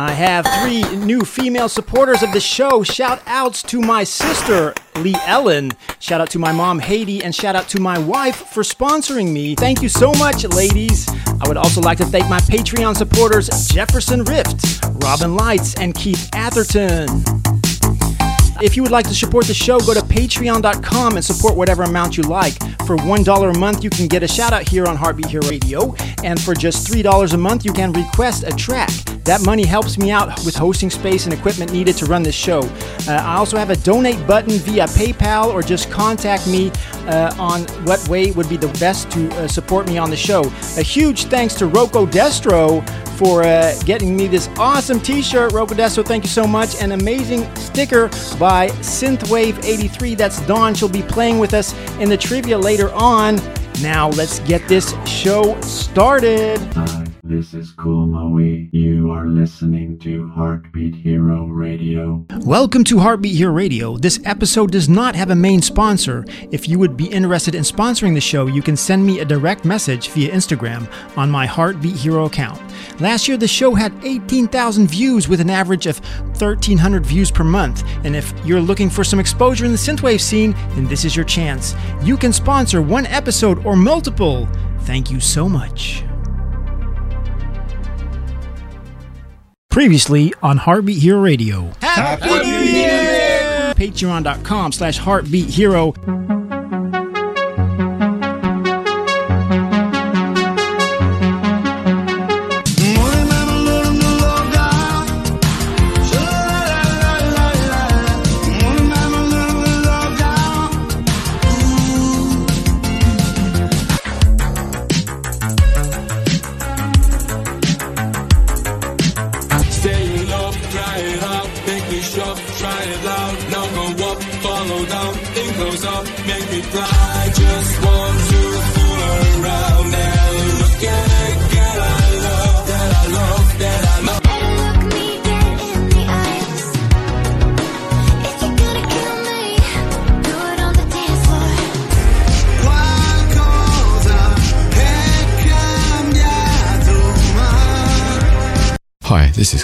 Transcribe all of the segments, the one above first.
I have three new female supporters of the show. Shout outs to my sister, Lee Ellen. Shout out to my mom, Haiti, and shout out to my wife for sponsoring me. Thank you so much, ladies. I would also like to thank my Patreon supporters, Jefferson Rift, Robin Lights, and Keith Atherton. If you would like to support the show, go to patreon.com and support whatever amount you like. For $1 a month, you can get a shout out here on Heartbeat Hero Radio. And for just $3 a month, you can request a track. That money helps me out with hosting space and equipment needed to run this show. Uh, I also have a donate button via PayPal or just contact me uh, on what way would be the best to uh, support me on the show. A huge thanks to Rocco Destro for uh, getting me this awesome t-shirt, Rocco Destro. Thank you so much. An amazing sticker by Synthwave83. That's Dawn. She'll be playing with us in the trivia later on. Now let's get this show started. Hi, this is Moe. You are listening to Heartbeat Hero Radio. Welcome to Heartbeat Hero Radio. This episode does not have a main sponsor. If you would be interested in sponsoring the show, you can send me a direct message via Instagram on my Heartbeat Hero account. Last year, the show had 18,000 views with an average of 1,300 views per month. And if you're looking for some exposure in the synthwave scene, then this is your chance. You can sponsor one episode or multiple. Thank you so much. Previously on Heartbeat Hero Radio. Happy New Year! Patreon.com slash Heartbeat Hero.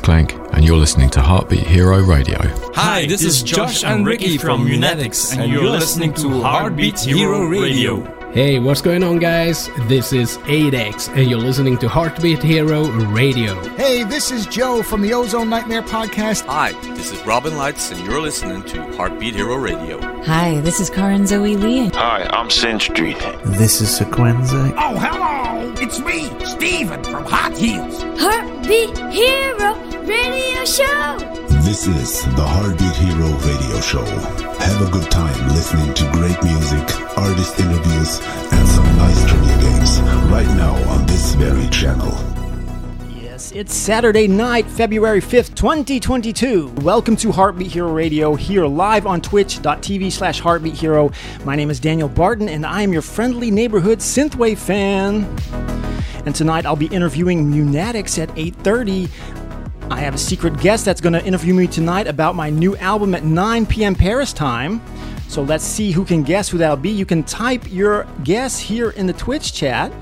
Clank, and you're listening to Heartbeat Hero Radio. Hi, this is Josh and Ricky from Munatics, and you're listening to Heartbeat Hero Radio. Hey, what's going on, guys? This is 8X, and you're listening to Heartbeat Hero Radio. Hey, this is Joe from the Ozone Nightmare podcast. Hi, this is Robin Lights, and you're listening to Heartbeat Hero Radio. Hi, this is Karen Zoe Lee. Hi, I'm Sin Street. This is Sequenza. Oh, hello! It's me, Steven from Hot Heels. Heartbeat Hero Radio Show. This is the Heartbeat Hero Radio Show. Have a good time listening to great music, artist interviews, and some nice trivia games right now on this very channel. Yes, it's Saturday night, February 5th, 2022. Welcome to Heartbeat Hero Radio, here live on twitch.tv slash Heartbeat Hero. My name is Daniel Barton, and I am your friendly neighborhood synthwave fan. And tonight I'll be interviewing Munatics at 8.30. I have a secret guest that's going to interview me tonight about my new album at 9 p.m. Paris time. So let's see who can guess who that'll be. You can type your guess here in the Twitch chat.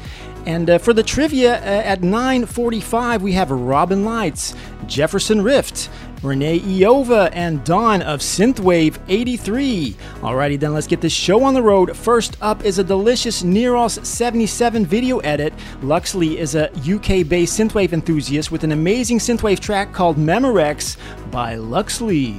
And uh, for the trivia uh, at 9:45, we have Robin Lights, Jefferson Rift, Renee Iova, and Dawn of Synthwave 83. Alrighty, then let's get this show on the road. First up is a delicious Neros 77 video edit. Luxley is a UK-based synthwave enthusiast with an amazing synthwave track called Memorex by Luxley.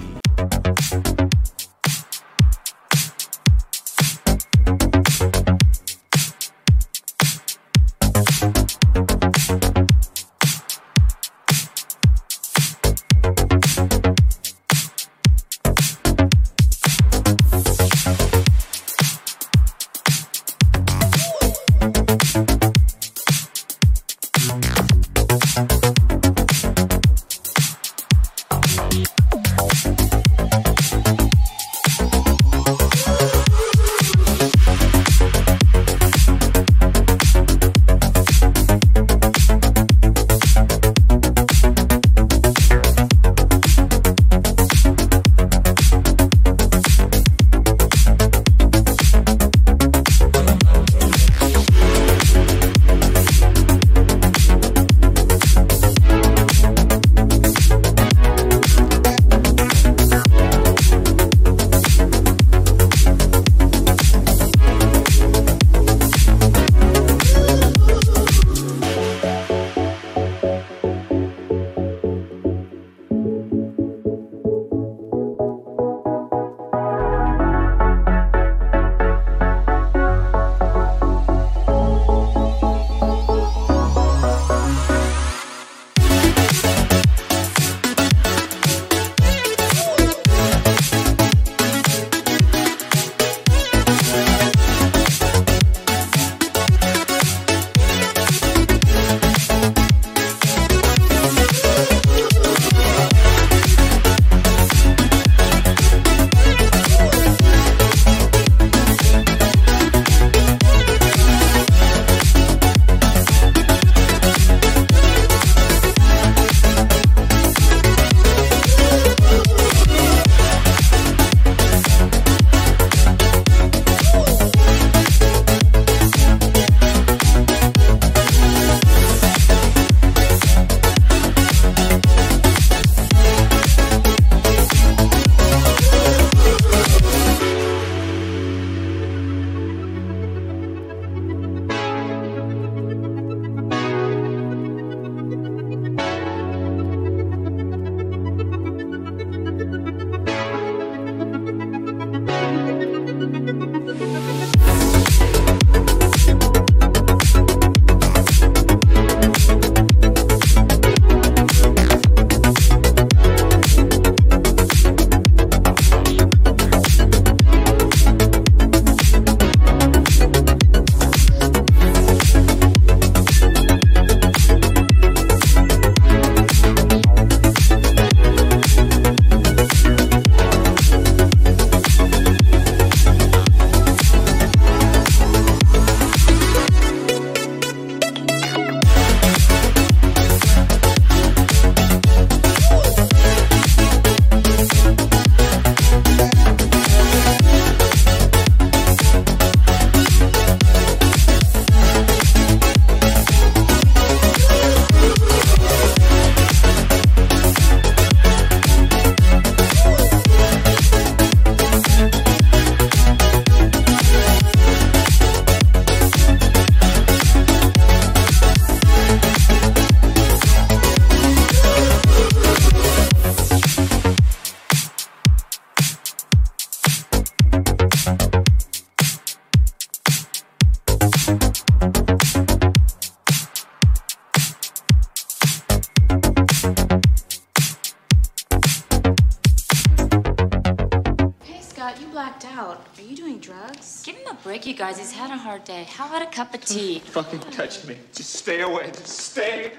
Fucking touch me. Just stay away. Just stay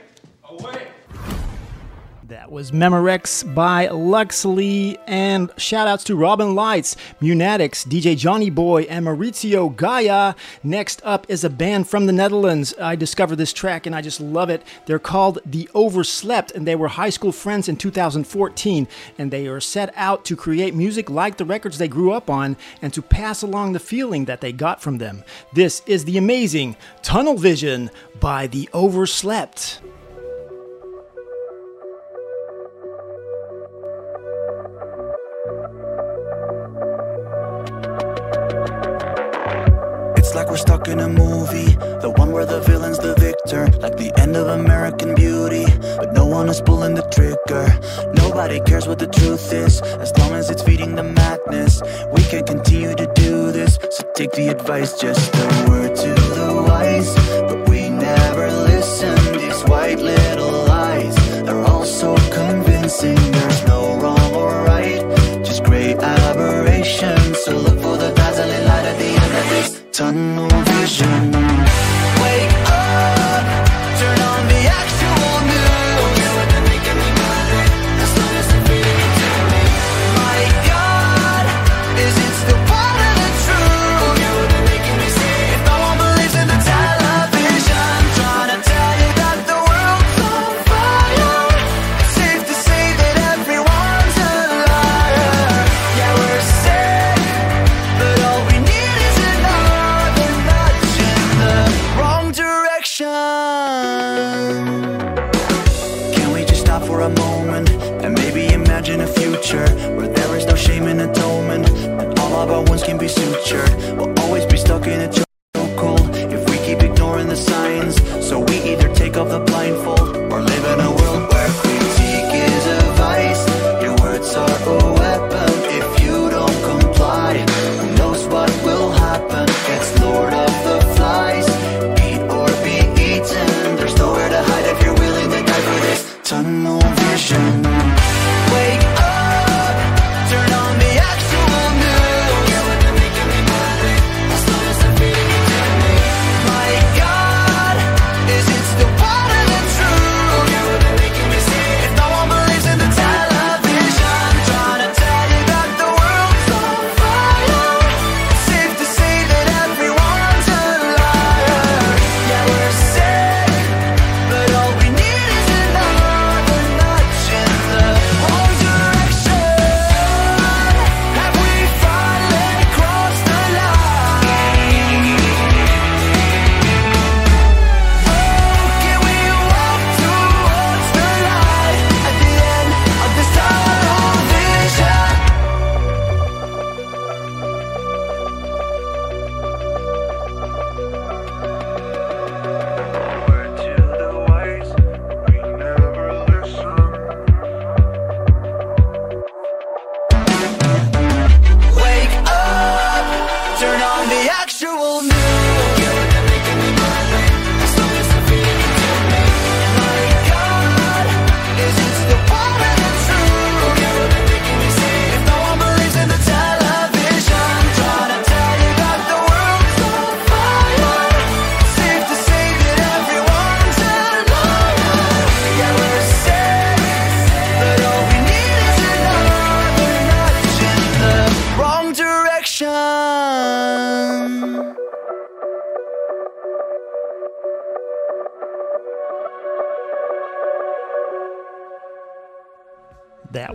away. That was Memorex by Luxley, and shout outs to Robin Lights, Munatics, DJ Johnny Boy, and Maurizio Gaia. Next up is a band from the Netherlands. I discovered this track and I just love it. They're called The Overslept, and they were high school friends in 2014, and they are set out to create music like the records they grew up on and to pass along the feeling that they got from them. This is the amazing Tunnel Vision by The Overslept. Like we're stuck in a movie, the one where the villain's the victor, like the end of American Beauty. But no one is pulling the trigger. Nobody cares what the truth is, as long as it's feeding the madness. We can continue to do this, so take the advice, just a word to the wise. But we never listen. These white little lies, they're all so convincing. There's no wrong or right, just great aberration. So look tunnel vision.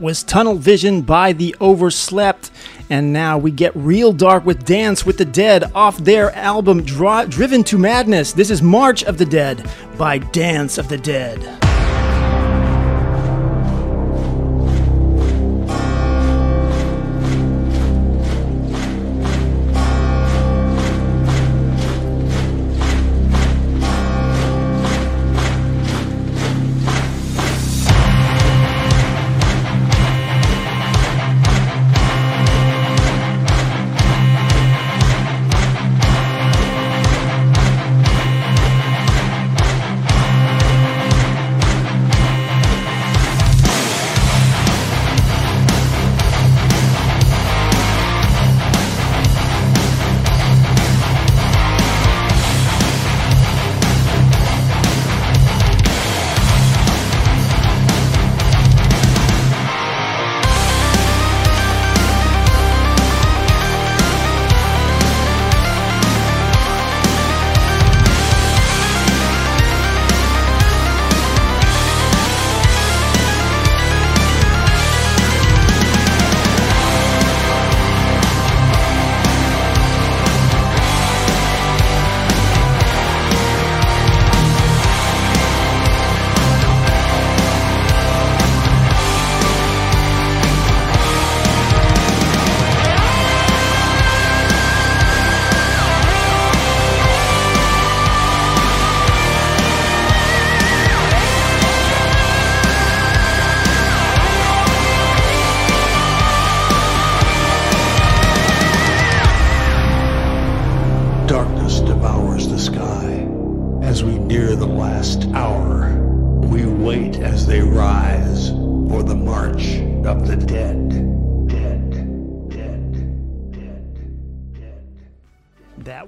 Was Tunnel Vision by The Overslept. And now we get real dark with Dance with the Dead off their album Dri- Driven to Madness. This is March of the Dead by Dance of the Dead.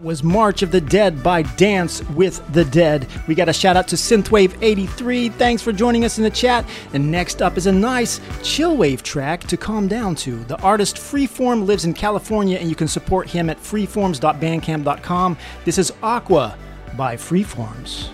Was March of the Dead by Dance with the Dead. We got a shout out to Synthwave83. Thanks for joining us in the chat. And next up is a nice chillwave track to calm down to. The artist Freeform lives in California and you can support him at freeforms.bandcamp.com. This is Aqua by Freeforms.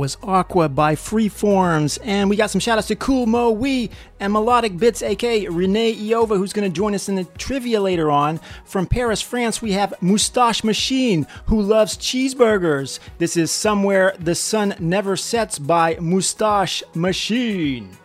Was Aqua by Freeforms. And we got some shout outs to Cool Mo Wee and Melodic Bits, aka Renee Iova, who's going to join us in the trivia later on. From Paris, France, we have Moustache Machine, who loves cheeseburgers. This is Somewhere the Sun Never Sets by Moustache Machine.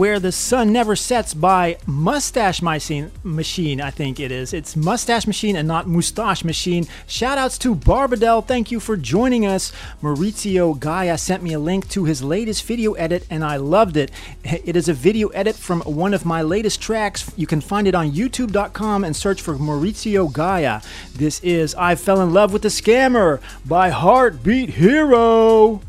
Where the Sun Never Sets by Mustache Machine, I think it is. It's Mustache Machine and not Mustache Machine. Shout outs to Barbadell. Thank you for joining us. Maurizio Gaia sent me a link to his latest video edit and I loved it. It is a video edit from one of my latest tracks. You can find it on youtube.com and search for Maurizio Gaia. This is I Fell in Love with the Scammer by Heartbeat Hero.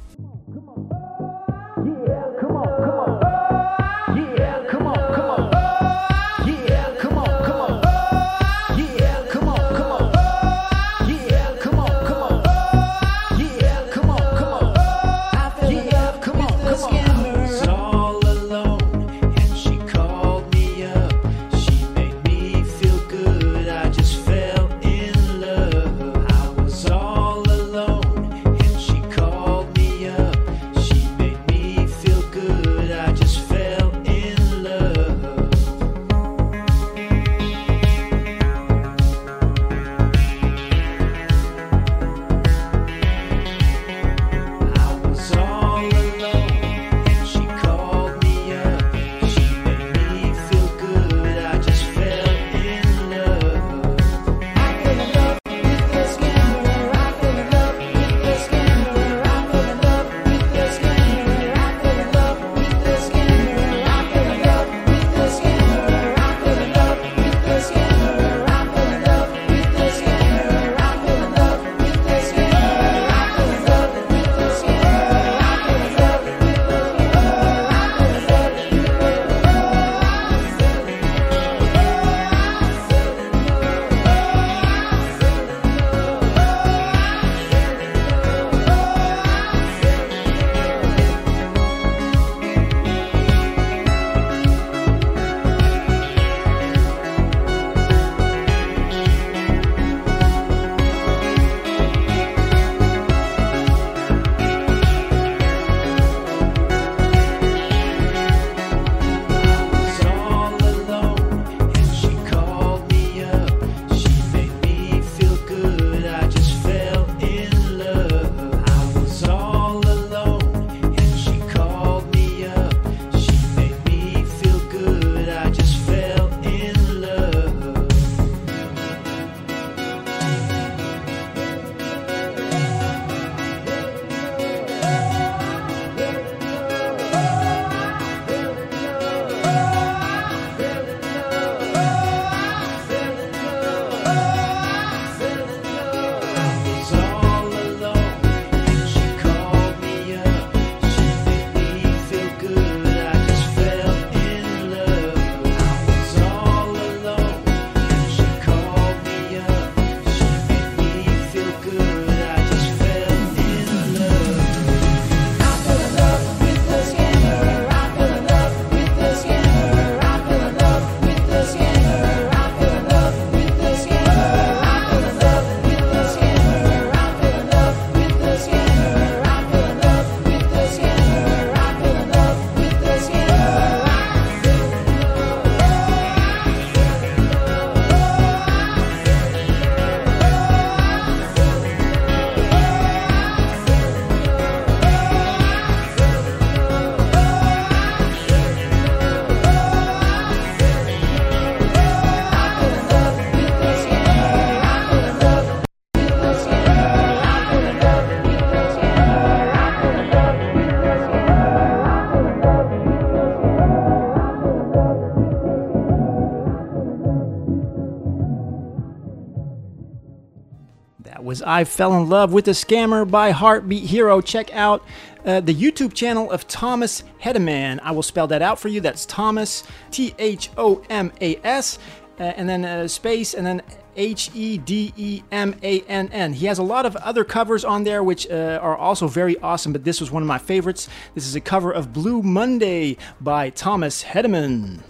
I Fell in Love with a Scammer by Heartbeat Hero. Check out uh, the YouTube channel of Thomas Hedemann. I will spell that out for you. That's Thomas, T H O M A S, uh, and then uh, space, and then H E D E M A N N. He has a lot of other covers on there which uh, are also very awesome, but this was one of my favorites. This is a cover of Blue Monday by Thomas Hedemann.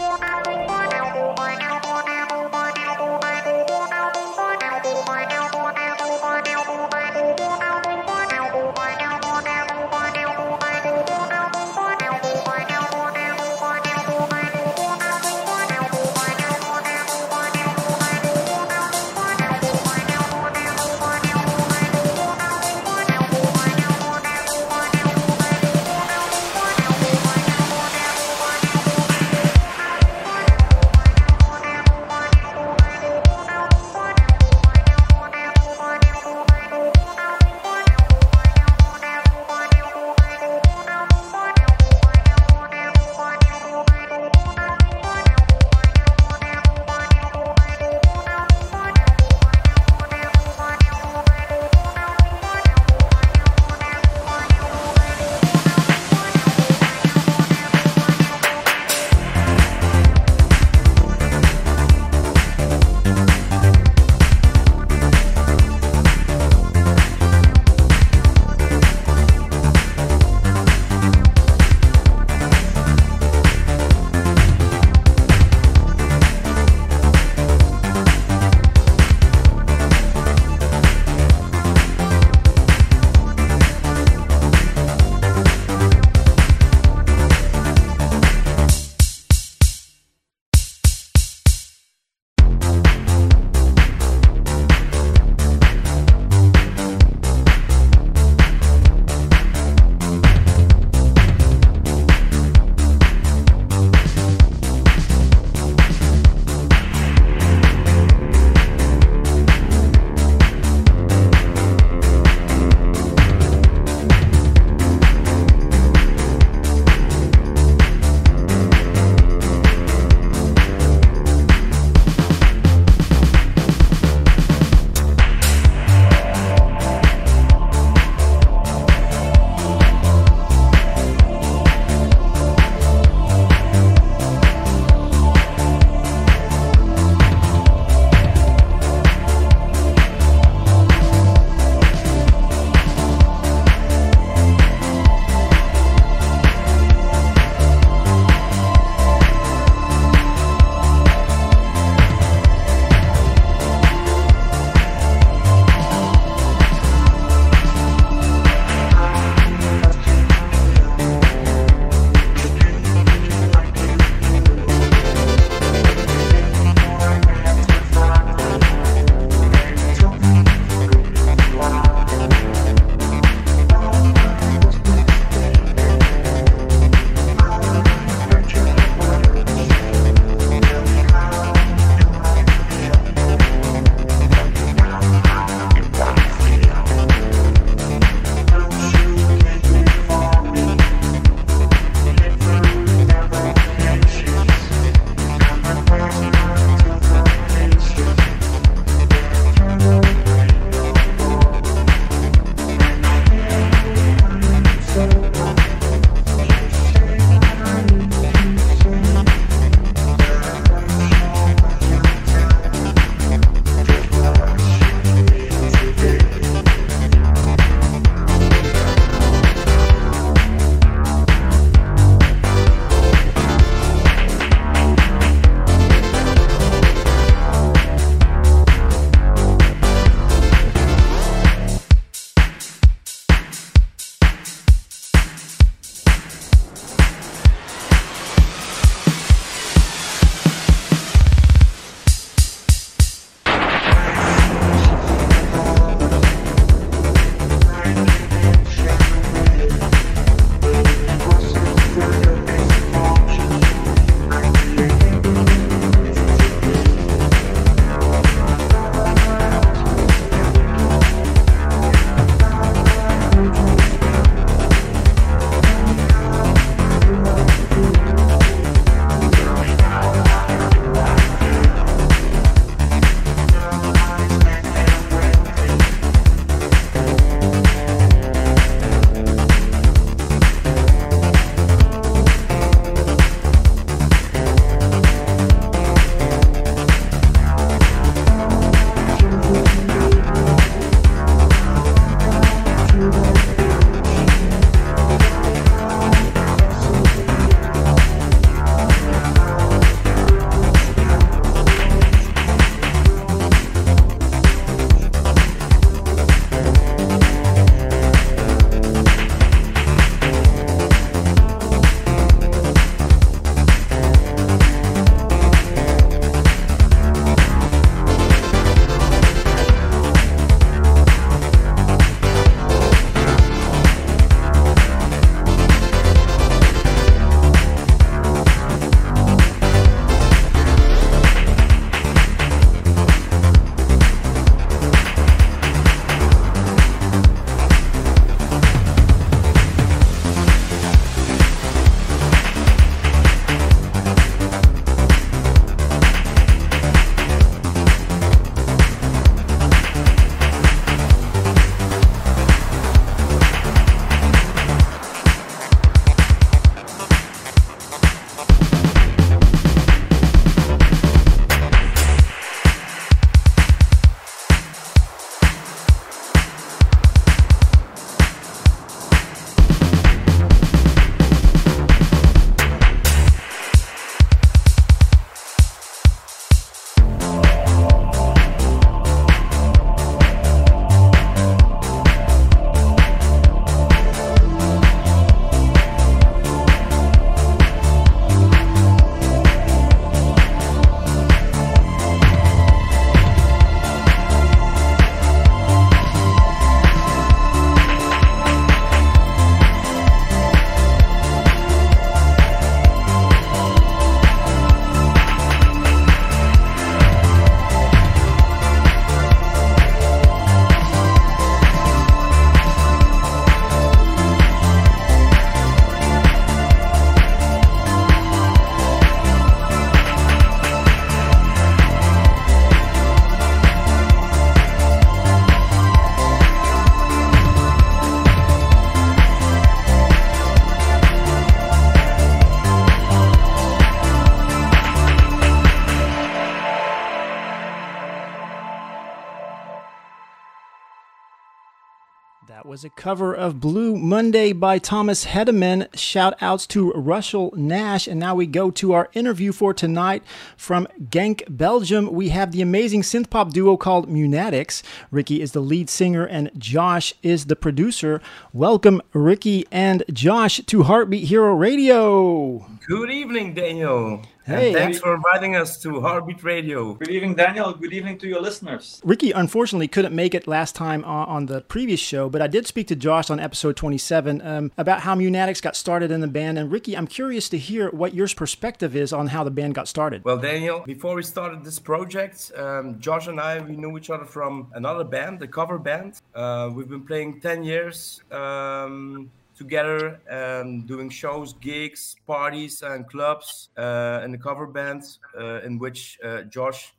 Cover of Blue Monday by Thomas Hedemann. Shout outs to Russell Nash. And now we go to our interview for tonight from Genk, Belgium. We have the amazing synth pop duo called Munatics. Ricky is the lead singer and Josh is the producer. Welcome, Ricky and Josh, to Heartbeat Hero Radio. Good evening, Daniel. Hey. And thanks for inviting us to Heartbeat Radio. Good evening, Daniel. Good evening to your listeners. Ricky unfortunately couldn't make it last time on, on the previous show, but I did speak to Josh on episode 27 um, about how Munatics got started in the band. And Ricky, I'm curious to hear what your perspective is on how the band got started. Well, Daniel, before we started this project, um, Josh and I, we knew each other from another band, the cover band. Uh, we've been playing 10 years. Um, together and doing shows, gigs, parties, and clubs uh, in the cover band, uh, in which uh, Josh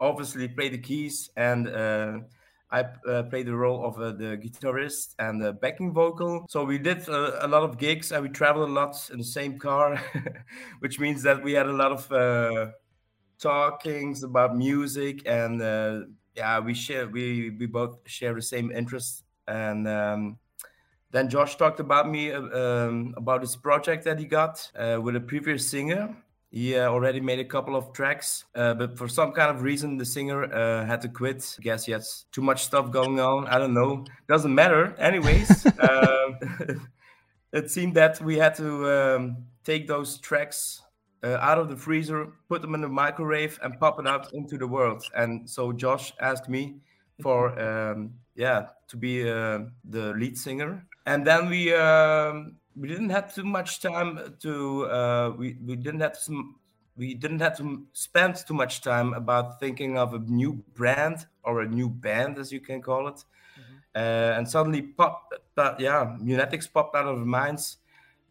obviously played the keys and uh, I uh, played the role of uh, the guitarist and the backing vocal. So we did a, a lot of gigs and we traveled a lot in the same car, which means that we had a lot of talkings about music and yeah, we share we we both share the same interests and. Um, then Josh talked about me uh, um, about his project that he got uh, with a previous singer. He uh, already made a couple of tracks, uh, but for some kind of reason, the singer uh, had to quit. I guess he has too much stuff going on. I don't know. Doesn't matter. Anyways, um, it seemed that we had to um, take those tracks uh, out of the freezer, put them in the microwave, and pop it out into the world. And so Josh asked me for um, yeah to be the lead singer and then we um, we didn't have too much time to uh, we we didn't have some we didn't have to spend too much time about thinking of a new brand or a new band as you can call it mm-hmm. uh, and suddenly pop uh, yeah munatics popped out of our minds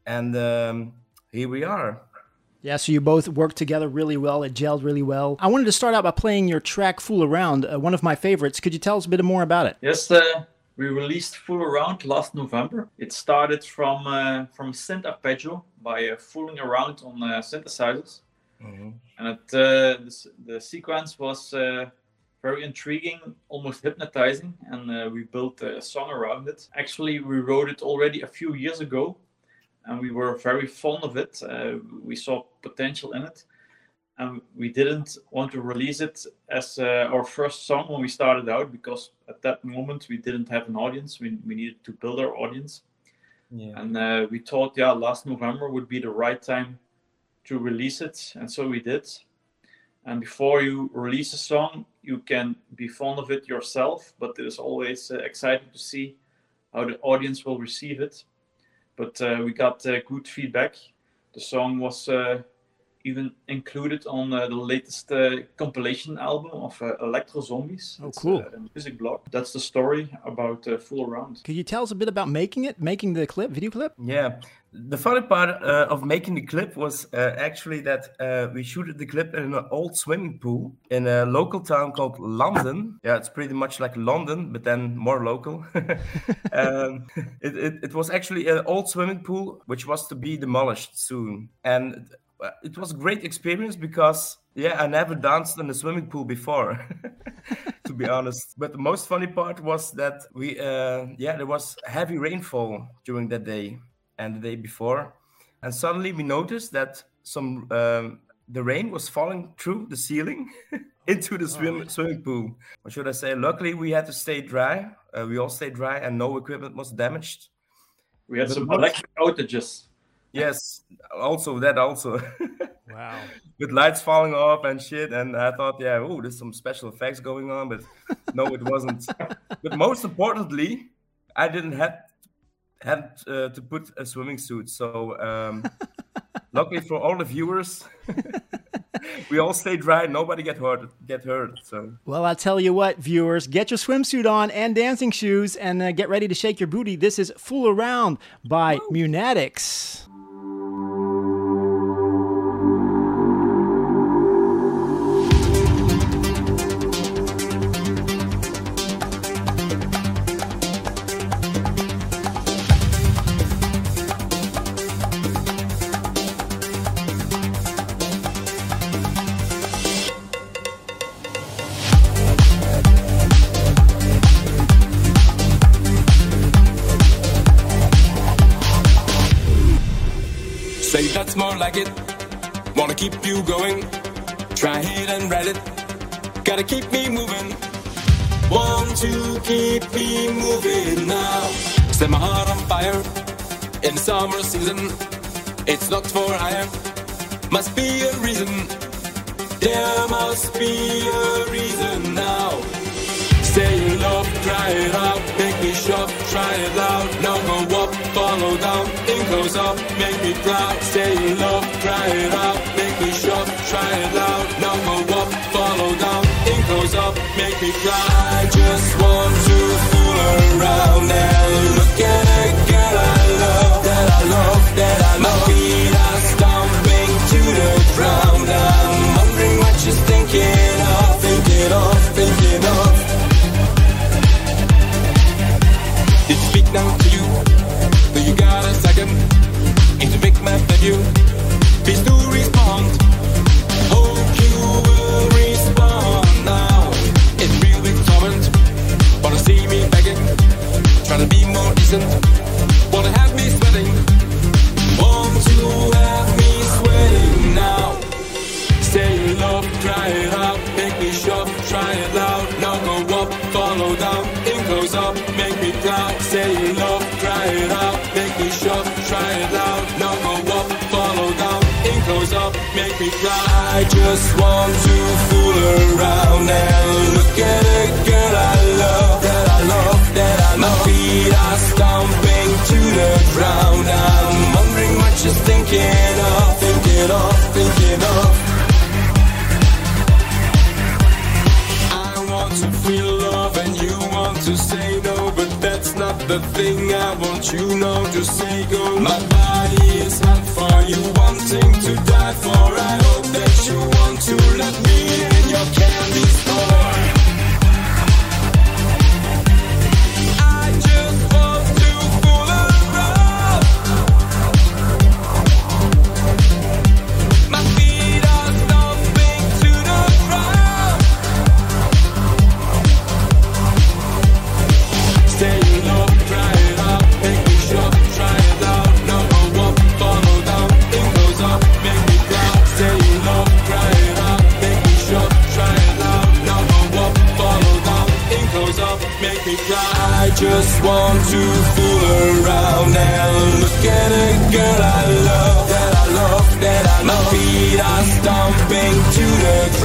and um, here we are yeah, so you both worked together really well. It gelled really well. I wanted to start out by playing your track "Fool Around," uh, one of my favorites. Could you tell us a bit more about it? Yes, uh, we released Fool Around last November. It started from uh, from synth arpeggio by uh, fooling around on uh, synthesizers, mm-hmm. and it, uh, the, the, sequence was uh, very intriguing, almost hypnotizing, and uh, we built a song around it. Actually, we wrote it already a few years ago, and we were very fond of it. we saw potential in it and we didn't want to release it as uh, our first song when we started out because at that moment we didn't have an audience. We, we needed to build our audience. Yeah. and uh, we thought yeah last november would be the right time to release it. And so we did. And before you release a song you can be fond of it yourself but it is always uh, exciting to see how the audience will receive it. But uh, we got uh, good feedback. The song was uh, even included on uh, the latest uh, compilation album of uh, Electro Zombies. Oh, cool! It's, a music blog. That's the story about uh, Fool Around. Could you tell us a bit about making it, making the clip, video clip? Yeah, the funny part uh, of making the clip was uh, actually that we shooted the clip in an old swimming pool in a local town called London. Yeah, it's pretty much like London, but then more local. um, it, it, it was actually an old swimming pool which was to be demolished soon, and it was a great experience because yeah i never danced in a swimming pool before to be honest. But the most funny part was that we uh, yeah there was heavy rainfall during that day and the day before. And suddenly we noticed that some um, the rain was falling through the ceiling into the swim, oh. swimming pool. What should i say luckily we had to stay dry. Uh, we all stayed dry and no equipment was damaged. We had but some electric outages Yes, also that also. wow. With lights falling off and shit, and I thought, yeah, oh, there's some special effects going on, but no, it wasn't. but most importantly, I didn't have had uh, to put a swimming suit, so um, luckily for all the viewers. we all stay dry. Nobody get hurt. Get hurt. So. Well, I'll tell you what, viewers, get your swimsuit on and dancing shoes, and uh, get ready to shake your booty. This is "Fool Around" by Woo. Munatics. Gotta keep me moving. Want to keep me moving now. Set my heart on fire in the summer season. It's not for hire. Must be a reason. There must be a reason now. Say you love, cry it out, make me shock, try it loud. Now go up, follow down, in close up, make me proud. Say you love, cry it out, make me shock, try it loud. Now go up, follow down, close up, make me cry. Just want to fool around and look at a girl I love, that I love, that I love. My feet are stomping to the ground. I'm wondering what you're thinking of, thinking of, thinking of. Did you speak now to you? Do you got a second? To make my debut. I just want to fool around and look at a girl I love, that I love, that I love. My feet are stomping to the ground. I'm wondering what you're thinking of, thinking of, thinking of. The thing I want you know. to say go. My body is hot for you, wanting to die for. I hope that you want to let me in your candy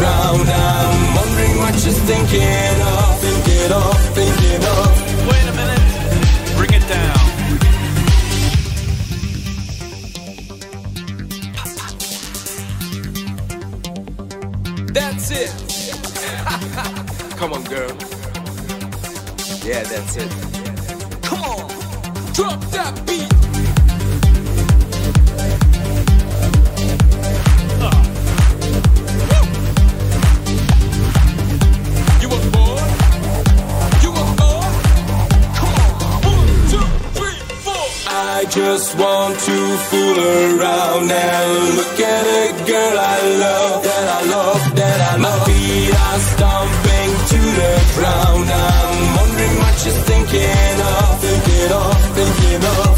ground. I'm wondering what you're thinking of, thinking of, thinking of. Wait a minute. Bring it down. That's it. Come on, girl. Yeah, that's it. Want to fool around and look at a girl I love, that I love, that I love. My feet are stomping to the ground. I'm wondering what you're thinking of, thinking of, thinking of.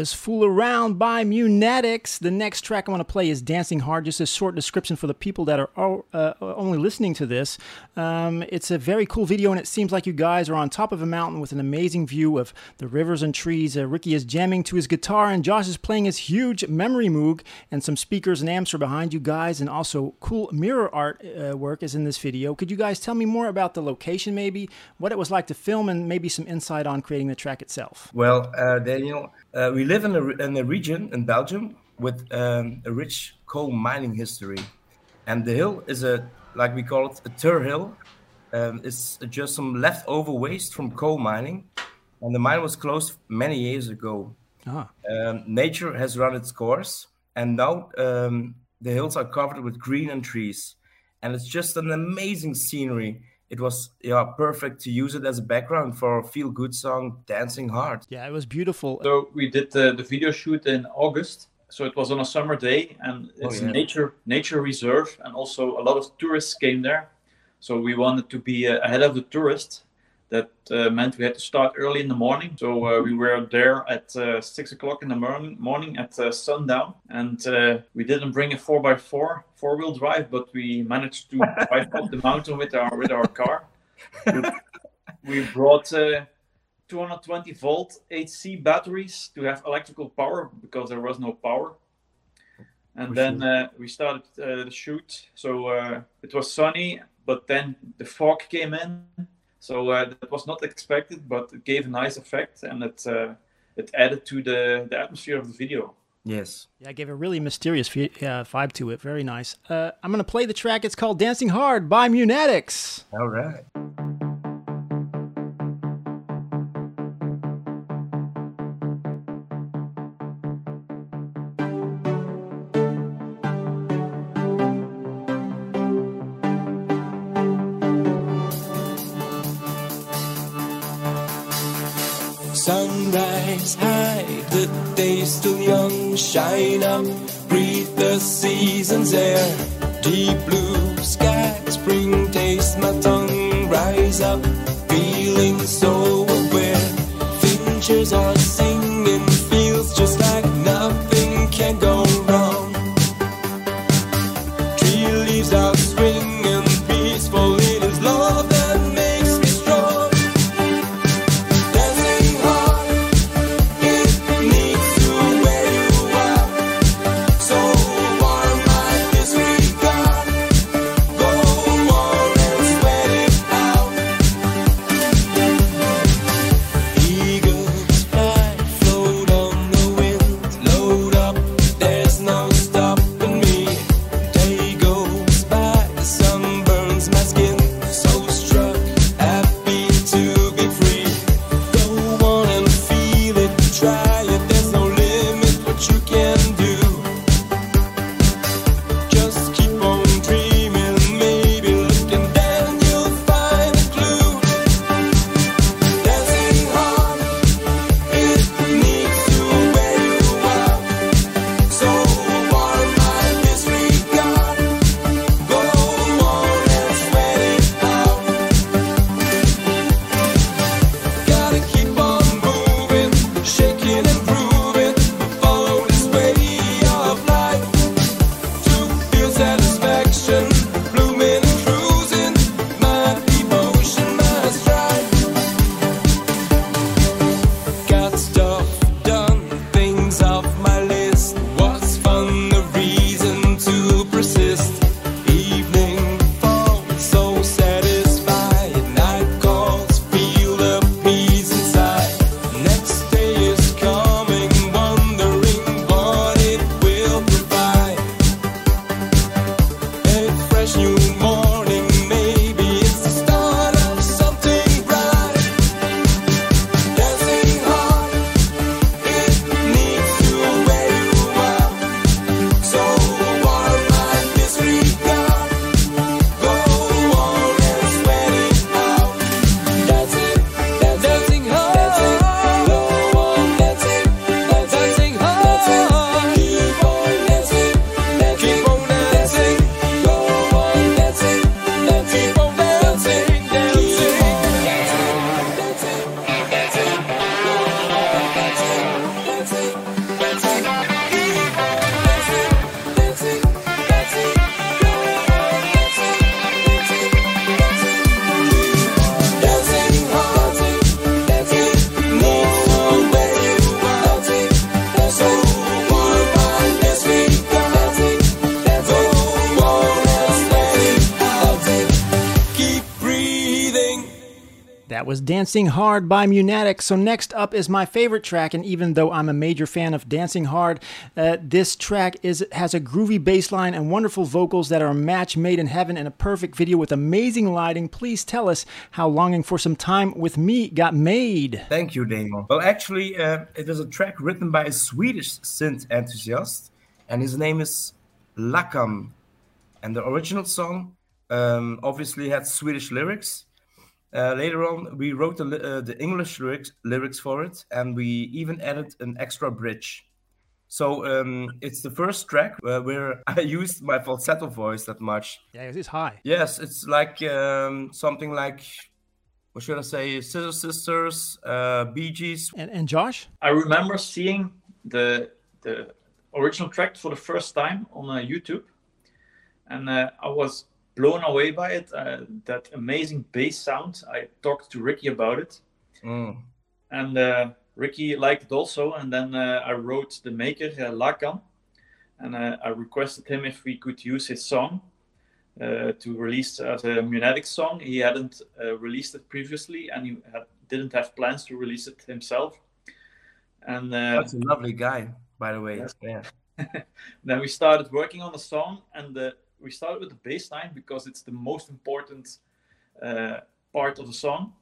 Was Fool Around by Munatics. The next track I want to play is Dancing Hard. Just a short description for the people that are uh, only listening to this. Um, it's a very cool video, and it seems like you guys are on top of a mountain with an amazing view of the rivers and trees. Uh, Ricky is jamming to his guitar, and Josh is playing his huge Memorymoog, and some speakers and amps are behind you guys, and also cool mirror art uh, work is in this video. Could you guys tell me more about the location, maybe, what it was like to film, and maybe some insight on creating the track itself? Well, uh, Daniel, uh, we live in a, in a region in Belgium with um, a rich coal mining history, and the hill is a like we call it a tur hill. Um, it's just some leftover waste from coal mining, and the mine was closed many years ago. Ah. Um, nature has run its course, and now um, the hills are covered with green and trees, and it's just an amazing scenery. It was yeah perfect to use it as a background for a feel good song, "Dancing Hard." Yeah, it was beautiful. So we did the, the video shoot in August. So it was on a summer day, and it's yeah. a nature nature reserve, and also a lot of tourists came there. So we wanted to be uh, ahead of the tourists. That uh, meant we had to start early in the morning. So uh, we were there at uh, six o'clock in the morning, morning at uh, sundown, and uh, we didn't bring a four x four four wheel drive, but we managed to drive up the mountain with our with our car. We, brought uh, 220 volt AC batteries to have electrical power because there was no power. And then uh, we started uh, the shoot. So uh, it was sunny, but then the fog came in. So uh, that was not expected, but it gave a nice effect and it uh, it added to the, the atmosphere of the video. Yes. Yeah, I gave a really mysterious fi- uh, vibe to it. Very nice. Uh, I'm going to play the track. It's called Dancing Hard by Munatics. All right. Season's air. Dancing Hard by Munatic. So next up is my favorite track, and even though I'm a major fan of Dancing Hard, uh, this track is has a groovy bass line and wonderful vocals that are a match made in heaven and a perfect video with amazing lighting. Please tell us how Longing for Some Time with Me got made. Thank you, Daniel. Well, actually, uh, it is a track written by a Swedish synth enthusiast, and his name is Lakam. And the original song um, obviously had Swedish lyrics. Uh, later on, we wrote the, uh, the English lyrics, lyrics for it, and we even added an extra bridge. So um, it's the first track uh, where I used my falsetto voice that much. Yeah, it's high. Yes, it's like um, something like what should I say? Scissor Sisters, uh, Bee Gees. And, and Josh? I remember seeing the the original track for the first time on uh, YouTube, and uh, I was blown away by it. Uh, that amazing bass sound. I talked to Ricky about it, Mm. and uh, Ricky liked it also. And then uh, I wrote the maker uh, Lakan, and uh, I requested him if we could use his song uh, to release as a Munatic song. He hadn't uh, released it previously, and he had, didn't have plans to release it himself. And uh, That's a lovely guy, by the way. Yes. Yeah. then we started working on the song, and the, we started with the bass line because it's the most important uh, part of the song.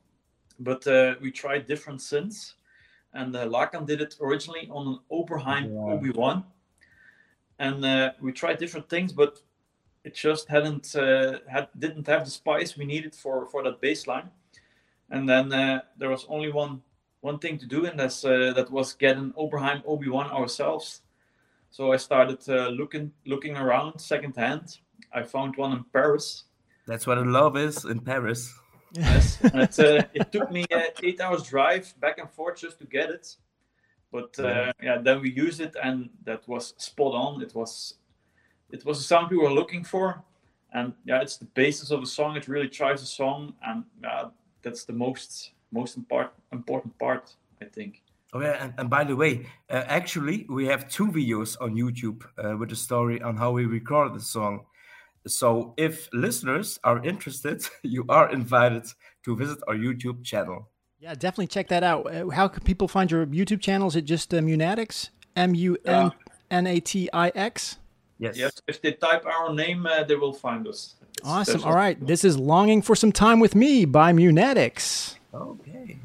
But uh, we tried different synths, and uh, Lakan did it originally on an Oberheim Yeah. OB1, and uh, we tried different things, but it just hadn't uh, had didn't have the spice we needed for for that bass line. And then uh, there was only one one thing to do, and that's uh, that was get an Oberheim OB1 ourselves. So I started uh, looking looking around secondhand. I found one in Paris. That's what love is in Paris. Yes, and it, uh, it took me uh, eight hours drive back and forth just to get it. But uh, Yeah. then we used it, and that was spot on. It was it was the sound we were looking for, and yeah, it's the basis of the song. It really drives the song, and yeah, that's the most most important important part, I think. Oh yeah, and, and by the way, uh, actually, we have two videos on YouTube uh, with the story on how we recorded the song. So if listeners are interested, you are invited to visit our YouTube channel. Yeah, definitely check that out. Uh, How can people find your YouTube channel? Is it just uh, Munatix? M U N N A T I X? Yes. Yes. If they type our name, uh, they will find us. It's- Awesome. there's All right. This is Longing for Some Time with Me by Munatics. Okay.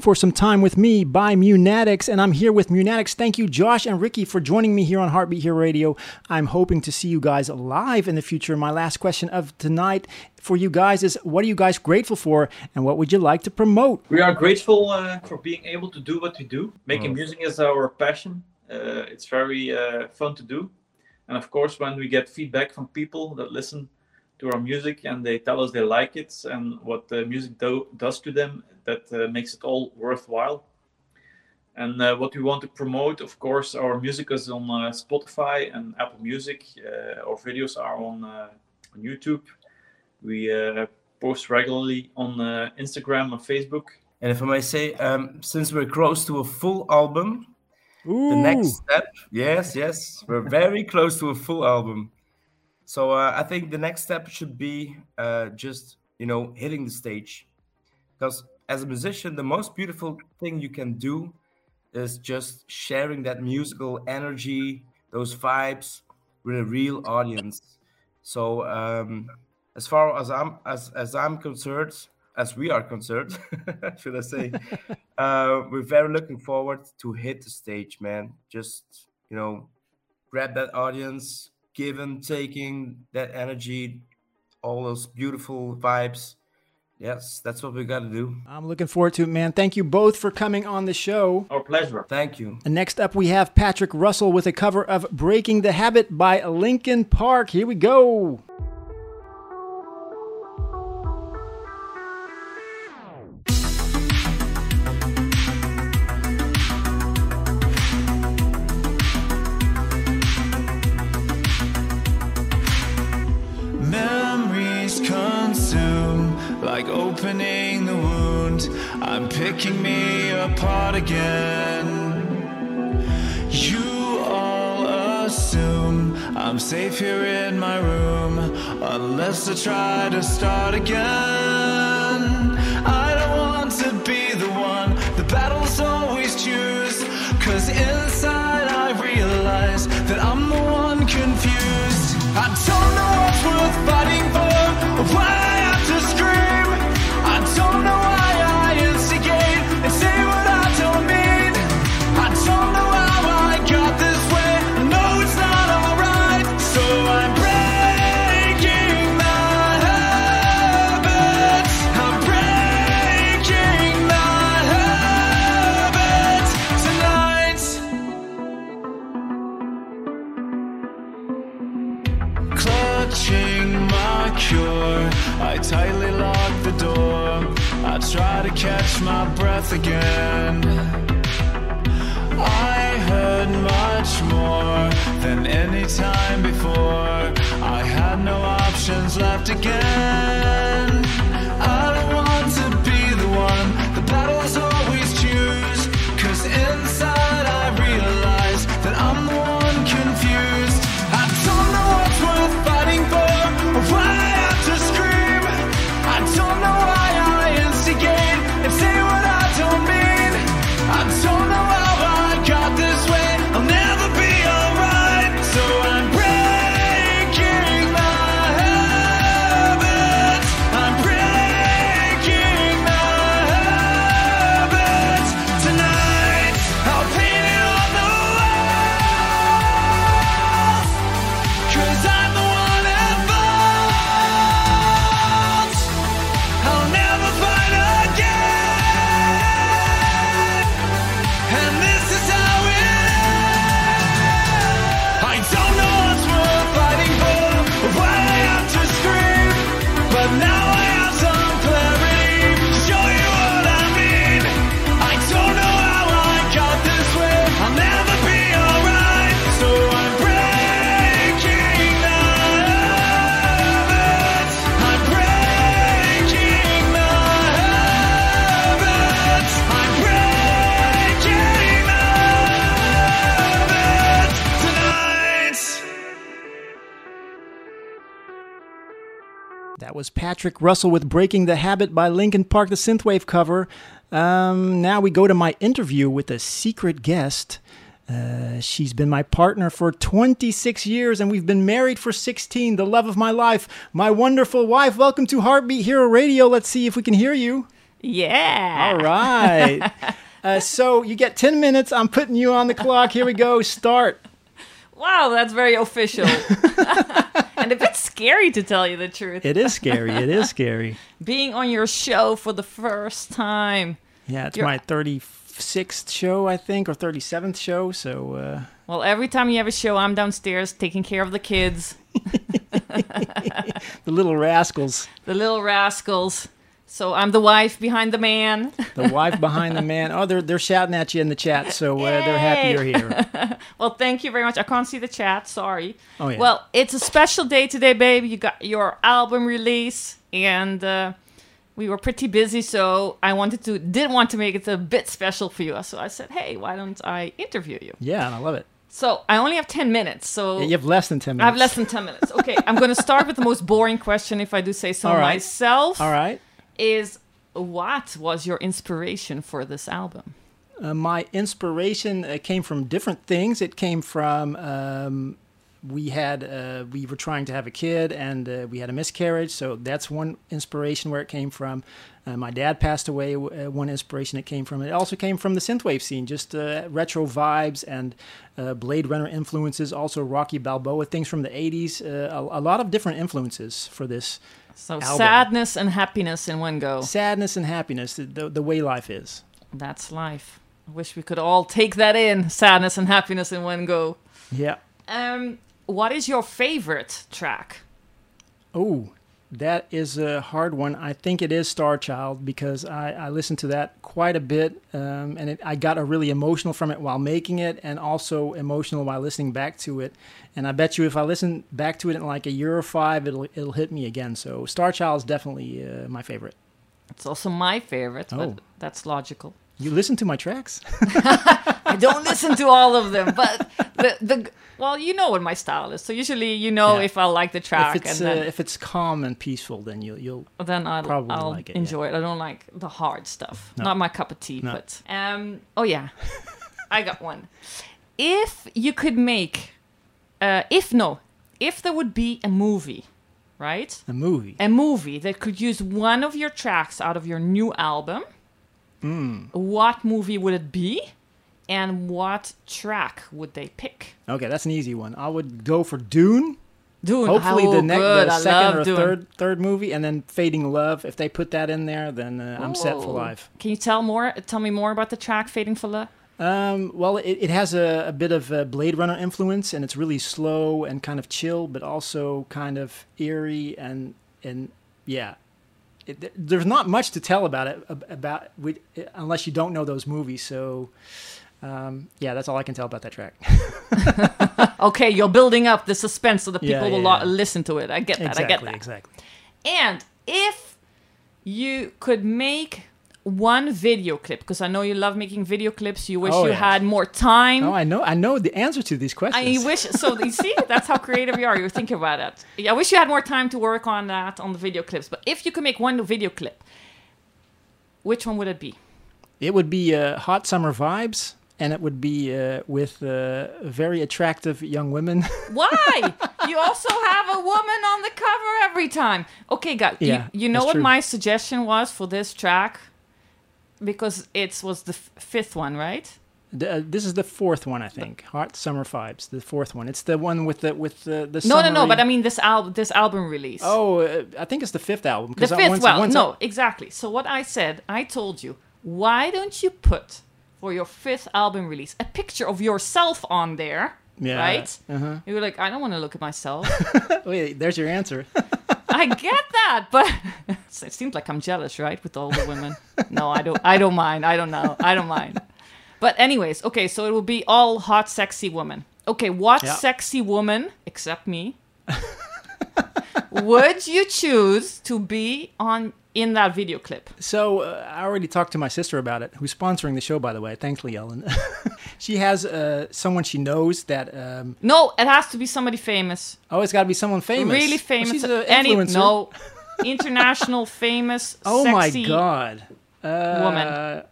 For Some Time with Me by Munatics, and I'm here with Munatics. Thank you, Josh and Ricky, for joining me here on Heartbeat Hero Radio. I'm hoping to see you guys live in the future. My last question of tonight for you guys is what are you guys grateful for, and what would you like to promote? We are grateful uh, for being able to do what we do. Making Mm. music is our passion. Uh, it's very uh, fun to do. And of course, when we get feedback from people that listen to our music and they tell us they like it and what the music do- does to them, that uh, makes it all worthwhile. And uh, what we want to promote, of course, our music is on uh, Spotify and Apple Music. Uh, our videos are on, uh, on YouTube. We uh, post regularly on uh, Instagram and Facebook. And if I may say, um, since we're close to a full album, the next step, yes, yes, we're very close to a full album. So uh, I think the next step should be uh, just you know hitting the stage, because as a musician, the most beautiful thing you can do is just sharing that musical energy, those vibes with a real audience. So um, as far as I'm as as I'm concerned, as we are concerned, should I say, uh, we're very looking forward to hit the stage, man. Just you know, grab that audience, giving, taking that energy, all those beautiful vibes. Yes, that's what we got to do. I'm looking forward to it, man. Thank you both for coming on the show. Our pleasure. Thank you. And next up, we have Patrick Russell with a cover of Breaking the Habit by Linkin Park. Here we go. Left again. Patrick Russell with Breaking the Habit by Linkin Park, the synthwave cover. Um, now we go to my interview with a secret guest. Uh, she's been my partner for 26 years and we've been married for 16, the love of my life, my wonderful wife. Welcome to Heartbeat Hero Radio. Let's see if we can hear you. Yeah. All right. uh, so you get 10 minutes. I'm putting you on the clock. Here we go. Start. Wow, that's very official. and a bit scary to tell you the truth. It is scary. It is scary. Being on your show for the first time. Yeah, it's You're- my 36th show, I think, or 37th show. So, uh, Well, every time you have a show, I'm downstairs taking care of the kids, the little rascals, the little rascals. So I'm the wife behind the man. the wife behind the man. Oh, they're, they're shouting at you in the chat. So uh, they're happy you're here. well, thank you very much. I can't see the chat. Sorry. Oh, yeah. Well, it's a special day today, baby. You got your album release, and uh, we were pretty busy, so I wanted to didn't want to make it a bit special for you. So I said, hey, why don't I interview you? Yeah, and I love it. So I only have ten minutes. So Yeah, you have less than 10 minutes. I have less than 10 minutes. Okay, I'm going to start with the most boring question, if I do say so All right. myself. All right. Is what was your inspiration for this album? Uh, my inspiration uh, came from different things. It came from um, we had uh, we were trying to have a kid and uh, we had a miscarriage, so that's one inspiration where it came from. Uh, my dad passed away. Uh, one inspiration it came from. It also came from the synthwave scene, just retro vibes and Blade Runner influences. Also Rocky Balboa things from the '80s. Uh, a, a lot of different influences for this. So album. sadness and happiness in one go. sadness and happiness, the, the, the way life is. That's life. I wish we could all take that in. Sadness and happiness in one go. Yeah. Um, what is your favorite track? Oh, that is a hard one. I think it is Star Child because I, I listened to that quite a bit, um, and it, I got a really emotional from it while making it, and also emotional while listening back to it. And I bet you, if I listen back to it in like a year or five, it'll it'll hit me again. So Star Child is definitely uh, my favorite. It's also my favorite, Oh. but that's logical. You listen to my tracks? I don't listen to all of them, but the the well, you know what my style is. So usually, you know Yeah. if I like the track, if it's and then, uh, if it's calm and peaceful, then you'll you'll then I'll, probably I'll like it. yeah. enjoy it. I don't like the hard stuff. No. Not my cup of tea. No. But um, oh yeah, I got one. If you could make, uh, if no, if there would be a movie, right? A movie. A movie that could use one of your tracks out of your new album. Mm. What movie would it be? And what track would they pick? Okay, that's an easy one. I would go for Dune. Dune. Hopefully, Oh, the next, the second or Dune. third third movie, and then Fading Love. If they put that in there, then uh, I'm set for Oh. life. Can you tell more? Tell me more about the track "Fading for Love"? Um, well, it, it has a, a bit of a Blade Runner influence, and it's really slow and kind of chill, but also kind of eerie and and yeah. It, there's not much to tell about it about we, unless you don't know those movies. So, um, yeah, that's all I can tell about that track. Okay, you're building up the suspense so the people Yeah, will yeah, lo- yeah. listen to it. I get that. exactly, I get that. exactly. And if you could make one video clip, because I know you love making video clips, you wish Oh, you yeah. had more time. Oh, I know, I know the answer to these questions. I wish so. You see, that's how creative you are. You think about it. I wish you had more time to work on that on the video clips. But if you could make one video clip, which one would it be? It would be uh, hot summer vibes, and it would be uh, with uh, very attractive young women. Why? you also have a woman on the cover every time. Okay, guys. Yeah, you, you know what true. my suggestion was for this track? Because it was the f- fifth one, right? The- uh, this is the fourth one, I think. Hot summer vibes, the fourth one. It's the one with the with the the. No, no, no. But I mean this album, this album release. Oh, uh, I think it's the fifth album. the fifth. once- well, once no, I- exactly. So what I said, I told you, why don't you put for your fifth album release a picture of yourself on there? Yeah, Right. uh-huh. You were like, I don't want to look at myself. Wait, there's your answer. I get that, but it seems like I'm jealous, right, with all the women. No, I don't. I don't mind. I don't know. I don't mind. But anyways, okay. So it will be all hot, sexy women. Okay, what Yeah. sexy woman, except me, would you choose to be on in that video clip? So uh, I already talked to my sister about it, who's sponsoring the show, by the way. Thanks, Lee Ellen. she has uh, someone she knows that. Um, No, it has to be somebody famous. oh, it's got to be someone famous. Really Well, famous. she's an Any no. international famous Oh sexy my god. Uh, woman.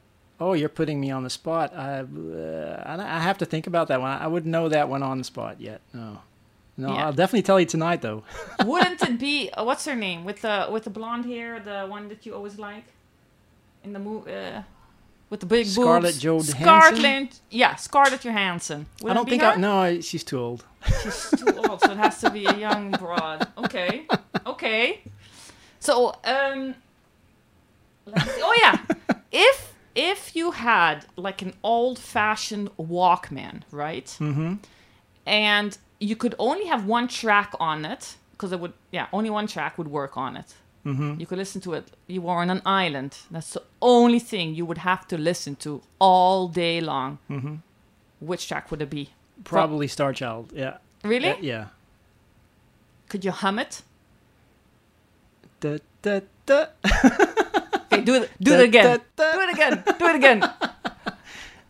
Oh, you're putting me on the spot. I, uh, I I have to think about that one. I wouldn't know that one on the spot yet. No, no. Yeah. I'll definitely tell you tonight, though. Wouldn't it be uh, what's her name with the with the blonde hair, the one that you always like in the movie uh, with the big Scarlett boobs? Johansson? Scarlett, yeah, Scarlett Johansson. I Wouldn't don't think I. No, I, she's too old. She's too old, so it has to be a young broad. Okay, okay. So, um, let's see. oh yeah, if if you had like an old-fashioned Walkman, right? Mm-hmm. and you could only have one track on it because it would yeah only one track would work on it Mhm. you could listen to it you were on an island that's the only thing you would have to listen to all day long Mm-hmm. which track would it be Probably Star Child. Yeah. Really? Uh, yeah. could you hum it Da, da, da. okay do it do Da, it again da, do it again do it again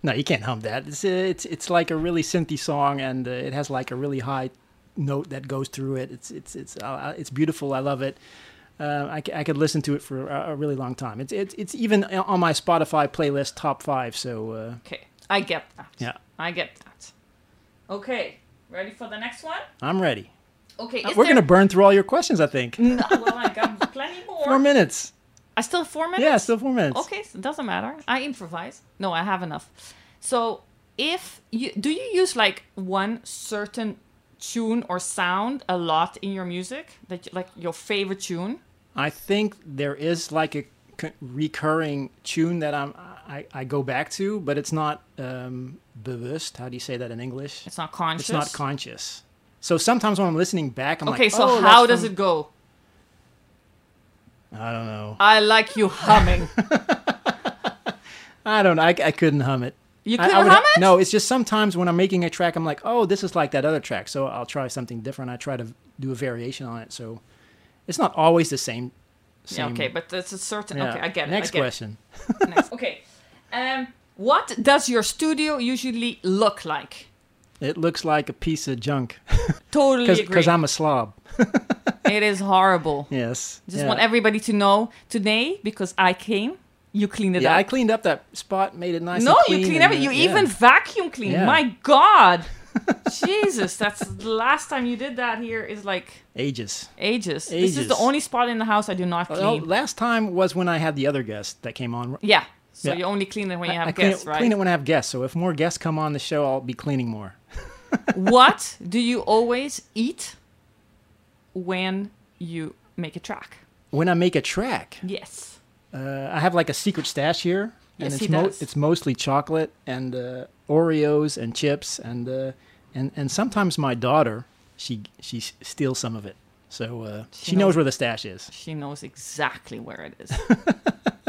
No, you can't hum that. It's uh, it's it's like a really synthy song, and uh, it has like a really high note that goes through it. It's it's it's uh, it's beautiful. I love it. Uh, I, I could listen to it for a, a really long time. It's it's it's even on my Spotify playlist top five. So uh, okay i get that yeah, i get that okay ready for the next one I'm ready. okay Uh, We're there- gonna burn through all your questions. I think. no, well i got plenty more Four minutes. I still have four minutes. Yeah, still four minutes. Okay, so it doesn't matter. I improvise. No, I have enough. So, if you do you use like one certain tune or sound a lot in your music that you, like your favorite tune? I think there is like a c- recurring tune that I'm I, I go back to, but it's not um, bewust. How do you say that in English? It's not conscious. It's not conscious. So sometimes when I'm listening back, I'm okay, like, so oh, how does from- it go? I don't know. I like you humming. I don't know. I, I couldn't hum it. You I- I couldn't would- hum it? No, it's just sometimes when I'm making a track, I'm like, oh, this is like that other track, so I'll try something different. I try to do a variation on it, so it's not always the same. yeah, okay, but it's a certain. Yeah. Okay, I get it. Next get question. It. Next. Okay. Um, what does your studio usually look like? It looks like a piece of junk. Totally agree. Because I'm a slob. It is horrible. Yes. Just yeah. want everybody to know today because I came, you cleaned it Yeah, up. I cleaned up that spot, made it nice. no, and you clean clean and, everything. You yeah. even vacuum clean. Yeah. My God, Jesus, that's the last time you did that. Here is like ages. ages. Ages. This is the only spot in the house I do not clean. Well, last time was when I had the other guest that came on. yeah. So Yeah. you only clean it when you have I guests, it, right? Clean it when I have guests. So if more guests come on the show, I'll be cleaning more. what do you always eat when you make a track? When I make a track, Yes. uh, I have like a secret stash here, and Yes, it's does. it's mostly chocolate and uh, Oreos and chips and uh, and and sometimes my daughter she she steals some of it. So uh, she, knows knows- where the stash is. She knows exactly where it is.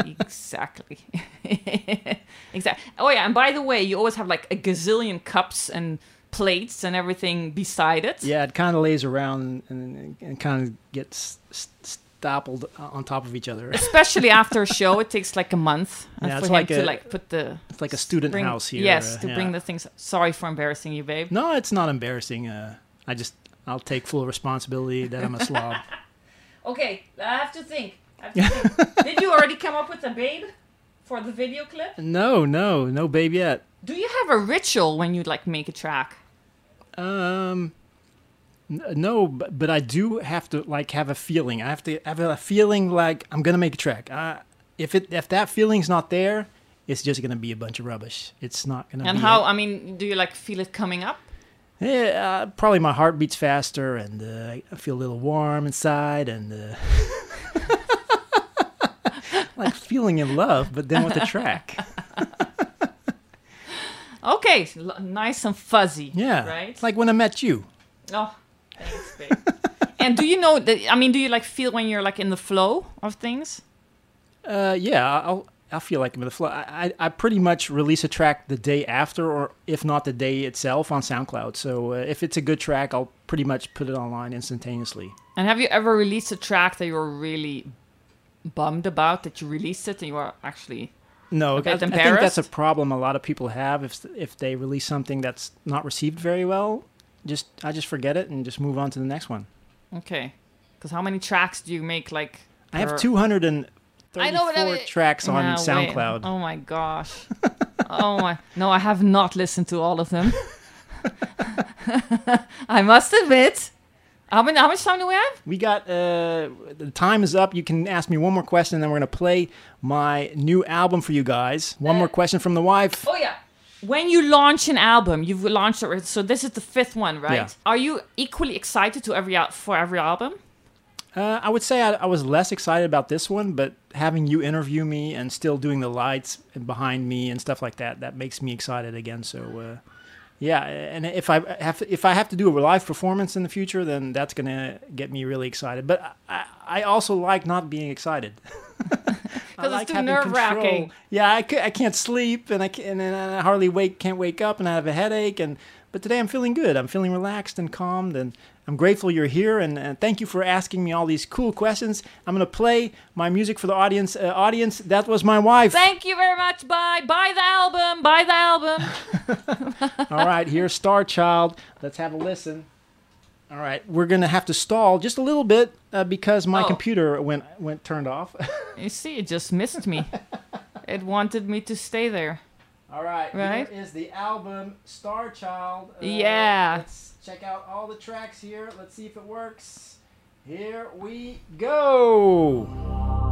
exactly. exactly. Oh yeah, and by the way, you always have like a gazillion cups and plates and everything beside it. Yeah, it kind of lays around and, and kind of gets stapled on top of each other. Especially after a show, it takes like a month uh, Yeah, for it's him like to a- like put the. it's like a student bring- house here, Yes, uh, to bring the things. Sorry for embarrassing you, babe. No, it's not embarrassing. Uh, I just I'll take full responsibility that I'm a slob. Okay, I have to think. I have to think. Did you already come up with a babe for the video clip? no, no, no, babe yet. Do you have a ritual when you like make a track? Um, no, but, but I do have to like have a feeling. I have to have a feeling like I'm gonna make a track. Uh, if it if that feeling's not there, it's just gonna be a bunch of rubbish. It's not gonna. And be how? it. I mean, do you like feel it coming up? Yeah, uh, probably my heart beats faster, and uh, I feel a little warm inside, and uh, like feeling in love, but then with the track. Okay, nice and fuzzy. Yeah, Right. Like when I met you. Oh, thanks, babe. and do you know that? I mean, do you like feel when you're like in the flow of things? Uh, yeah, I'll I feel like I'm in the flow. I, I I pretty much release a track the day after, or if not the day itself, on SoundCloud. So uh, if it's a good track, I'll pretty much put it online instantaneously. And have you ever released a track that you were really bummed about that you released it and you were actually No, a I, bit I think that's a problem a lot of people have if if they release something that's not received very well. Just I just forget it and just move on to the next one. okay. Because how many tracks do you make? Like I have per- 234 I know, but I mean- tracks on No, wait. SoundCloud. Oh my gosh. oh my. No, I have not listened to all of them. I must admit. How many? How much time do we have? We got uh, the time is up. You can ask me one more question, and then we're gonna play my new album for you guys. One more question from the wife. Oh yeah. When you launch an album, you've launched it. So this is the fifth one, right? Yeah. Are you equally excited to every al- for every album? Uh, I would say I, I was less excited about this one, but having you interview me and still doing the lights behind me and stuff like that, that makes me excited again. So, uh, yeah, and if I have to, if I have to do a live performance in the future, then that's gonna get me really excited. But I, I also like not being excited. I 'Cause it's too nerve-wracking. Yeah, I, I can't sleep and I can, and I hardly wake can't wake up and I have a headache and but today I'm feeling good. I'm feeling relaxed and calmed and I'm grateful you're here and, and thank you for asking me all these cool questions. I'm gonna play my music for the audience. Uh, audience, that was my wife. Thank you very much. Bye. Buy the album. Buy the album. all right, here's Star Child. Let's have a listen. All right, we're gonna have to stall just a little bit uh, because my Oh. computer went went turned off. You see, it just missed me. it wanted me to stay there. All right, Right? here is the album Star Child. Uh, Yeah. Let's check out all the tracks here. Let's see if it works. Here we go.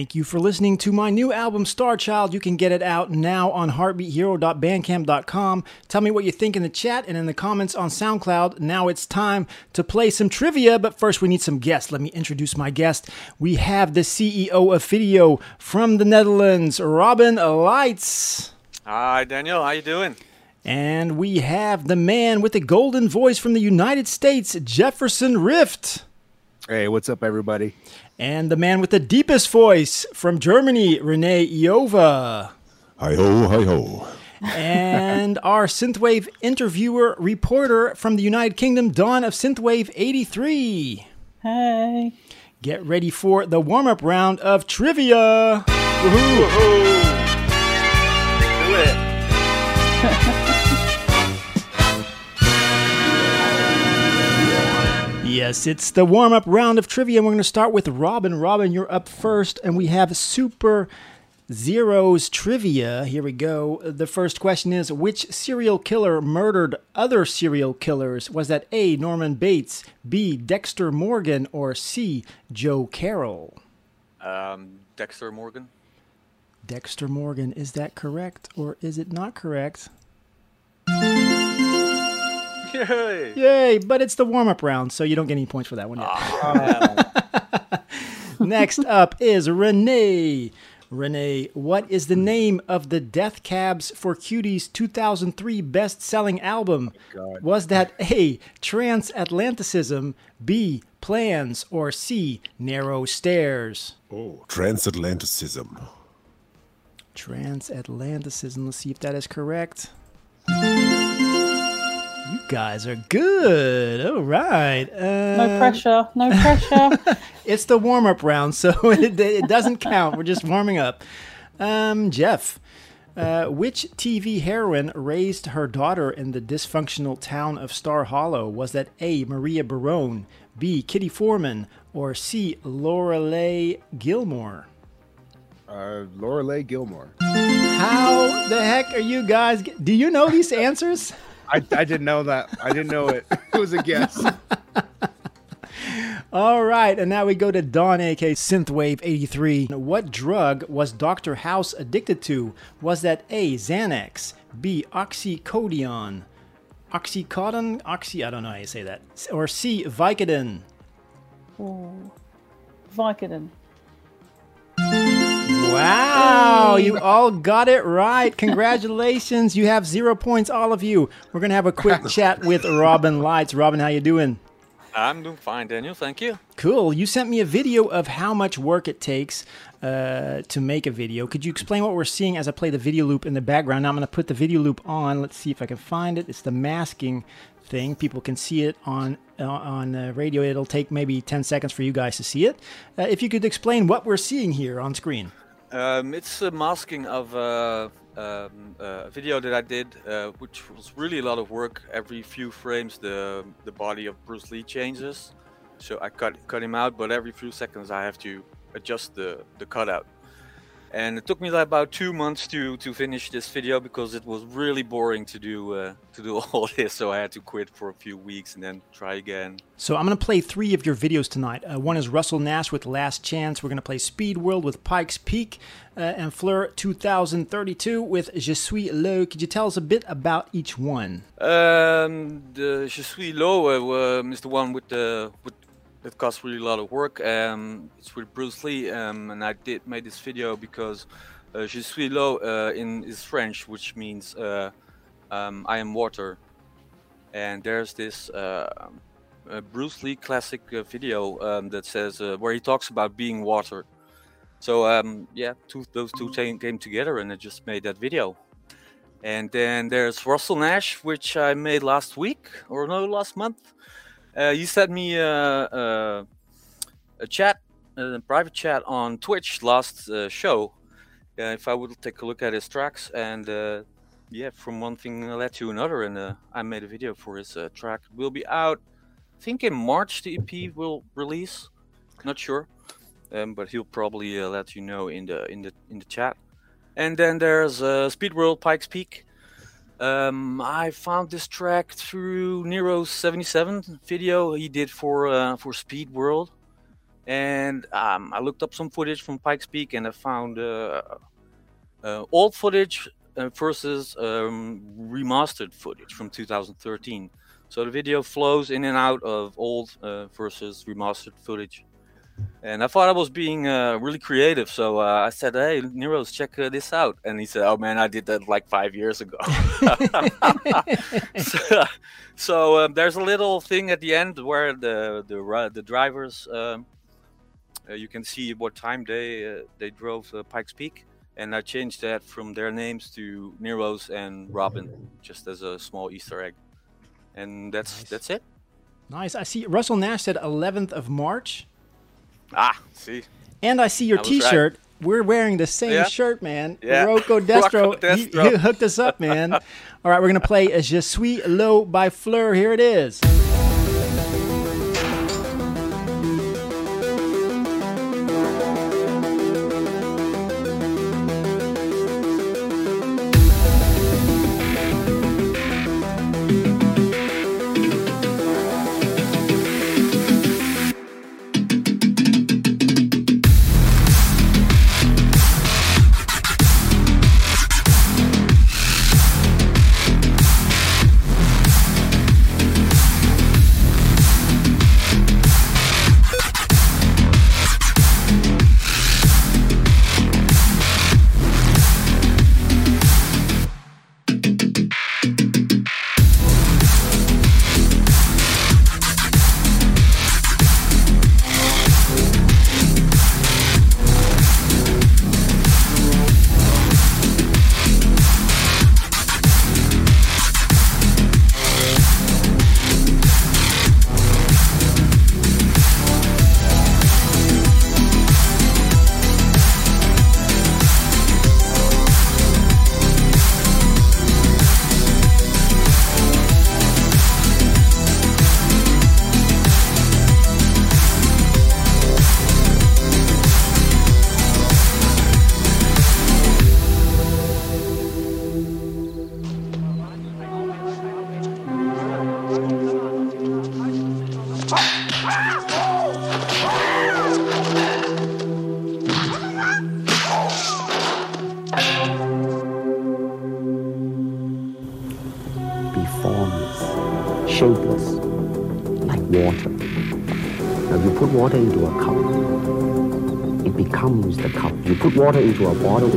Thank you for listening to my new album, Star Child. You can get it out now on heartbeathero.bandcamp.com. Tell me what you think in the chat and in the comments on SoundCloud. Now it's time to play some trivia, but first we need some guests. Let me introduce my guest. We have the CEO of Video from the Netherlands, Robin Lights. Hi, Daniel. How you doing? And we have the man with the golden voice from the United States, Jefferson Rift. Hey, what's up, everybody? And the man with the deepest voice from Germany, Rene Iova. Hi ho, hi ho. and our synthwave interviewer reporter from the United Kingdom, Dawn of Synthwave 83. Hey. Get ready for the warm up round of trivia. Woohoo! Woohoo. Do it. Yes, it's the warm up round of trivia. and We're going to start with Robin. Robin, you're up first, and we have Super Zero's trivia. Here we go. The first question is Which serial killer murdered other serial killers? Was that A. Norman Bates, B. Dexter Morgan, or C. Joe Carroll? Um, Dexter Morgan. Dexter Morgan, is that correct or is it not correct? Yay! Yay, but it's the warm up round, so you don't get any points for that one yet. Oh. Next up is Renee. Renee, what is the name of the Death Cabs for Cutie's 2003 best selling album? Oh, God. Was that A, Transatlanticism, B, Plans, or C, Narrow Stairs? Oh. Transatlanticism. Transatlanticism. Let's see if that is correct. You guys are good. All right. Uh, No pressure. No pressure. it's the warm up round, so it, it doesn't count. We're just warming up. Um, Jeff, uh, which TV heroine raised her daughter in the dysfunctional town of Star Hollow? Was that A. Maria Barone, B. Kitty Forman, or C. Lorelai Gilmore? Uh, Lorelai Gilmore. How the heck are you guys? Do you know these answers? I, I didn't know that. I didn't know it. It was a guess. All right, and now we go to Dawn, aka Synthwave83. What drug was Dr. House addicted to? Was that A, Xanax, B, Oxycodone, Oxycodone, Oxy, I don't know how you say that, or C, Vicodin? Ooh. Vicodin. Wow, you all got it right. Congratulations. You have zero points, all of you. We're going to have a quick chat with Robin Lights. Robin, how you doing? I'm doing fine, Daniel. Thank you. Cool. You sent me a video of how much work it takes uh, to make a video. Could you explain what we're seeing as I play the video loop in the background? Now I'm going to put the video loop on. Let's see if I can find it. It's the masking thing. People can see it on uh, on uh, radio. It'll take maybe 10 seconds for you guys to see it. Uh, if you could explain what we're seeing here on screen. Um, it's a masking of uh, um, a video that I did, uh, which was really a lot of work. Every few frames, the the body of Bruce Lee changes, so I cut cut him out. But every few seconds, I have to adjust the the cutout. And it took me like about two months to to finish this video because it was really boring to do uh, to do all this. So I had to quit for a few weeks and then try again. So I'm going to play three of your videos tonight. Uh, one is Russell Nash with Last Chance. We're going to play Speed World with Pikes Peak uh, and Fleur 2032 with Je suis l'eau. Could you tell us a bit about each one? Um, the Je suis l'eau uh, um, is the one with the with that cost really a lot of work. Um, it's with Bruce Lee, um, and I did made this video because uh, Je suis l'eau uh, in is French, which means uh, um, I am water. And there's this uh, uh, Bruce Lee classic uh, video um, that says uh, where he talks about being water. So um, yeah, two, those two came together, and I just made that video. And then there's Russell Nash, which I made last week or no, last month. Uh, you sent me a, a, a chat, a private chat on Twitch last uh, show. Uh, if I would take a look at his tracks, and uh, yeah, from one thing led to another, and uh, I made a video for his uh, track. Will be out, I think in March. The EP will release. Not sure, um, but he'll probably uh, let you know in the in the in the chat. And then there's uh, Speed World Pikes Peak. Um, I found this track through Nero's 77 video he did for uh, for Speed World, and um, I looked up some footage from Pikes Peak and I found uh, uh, old footage uh, versus um, remastered footage from 2013. So the video flows in and out of old uh, versus remastered footage. And I thought I was being uh, really creative, so uh, I said, "Hey, Neros, check uh, this out." And he said, "Oh man, I did that like five years ago." so so um, there's a little thing at the end where the the the drivers um, uh, you can see what time they uh, they drove uh, Pikes Peak, and I changed that from their names to Neros and Robin, just as a small Easter egg. And that's that's it. Nice. I see Russell Nash said 11th of March. Ah, see. And I see your I was right. T-shirt. We're wearing the same Yeah. shirt, man. Yeah. Rocco Destro, Rocco he- Destro. He, hooked us up, man. All right, we're gonna play Je suis l'eau by Fleur. Here it is. Water into a bottle,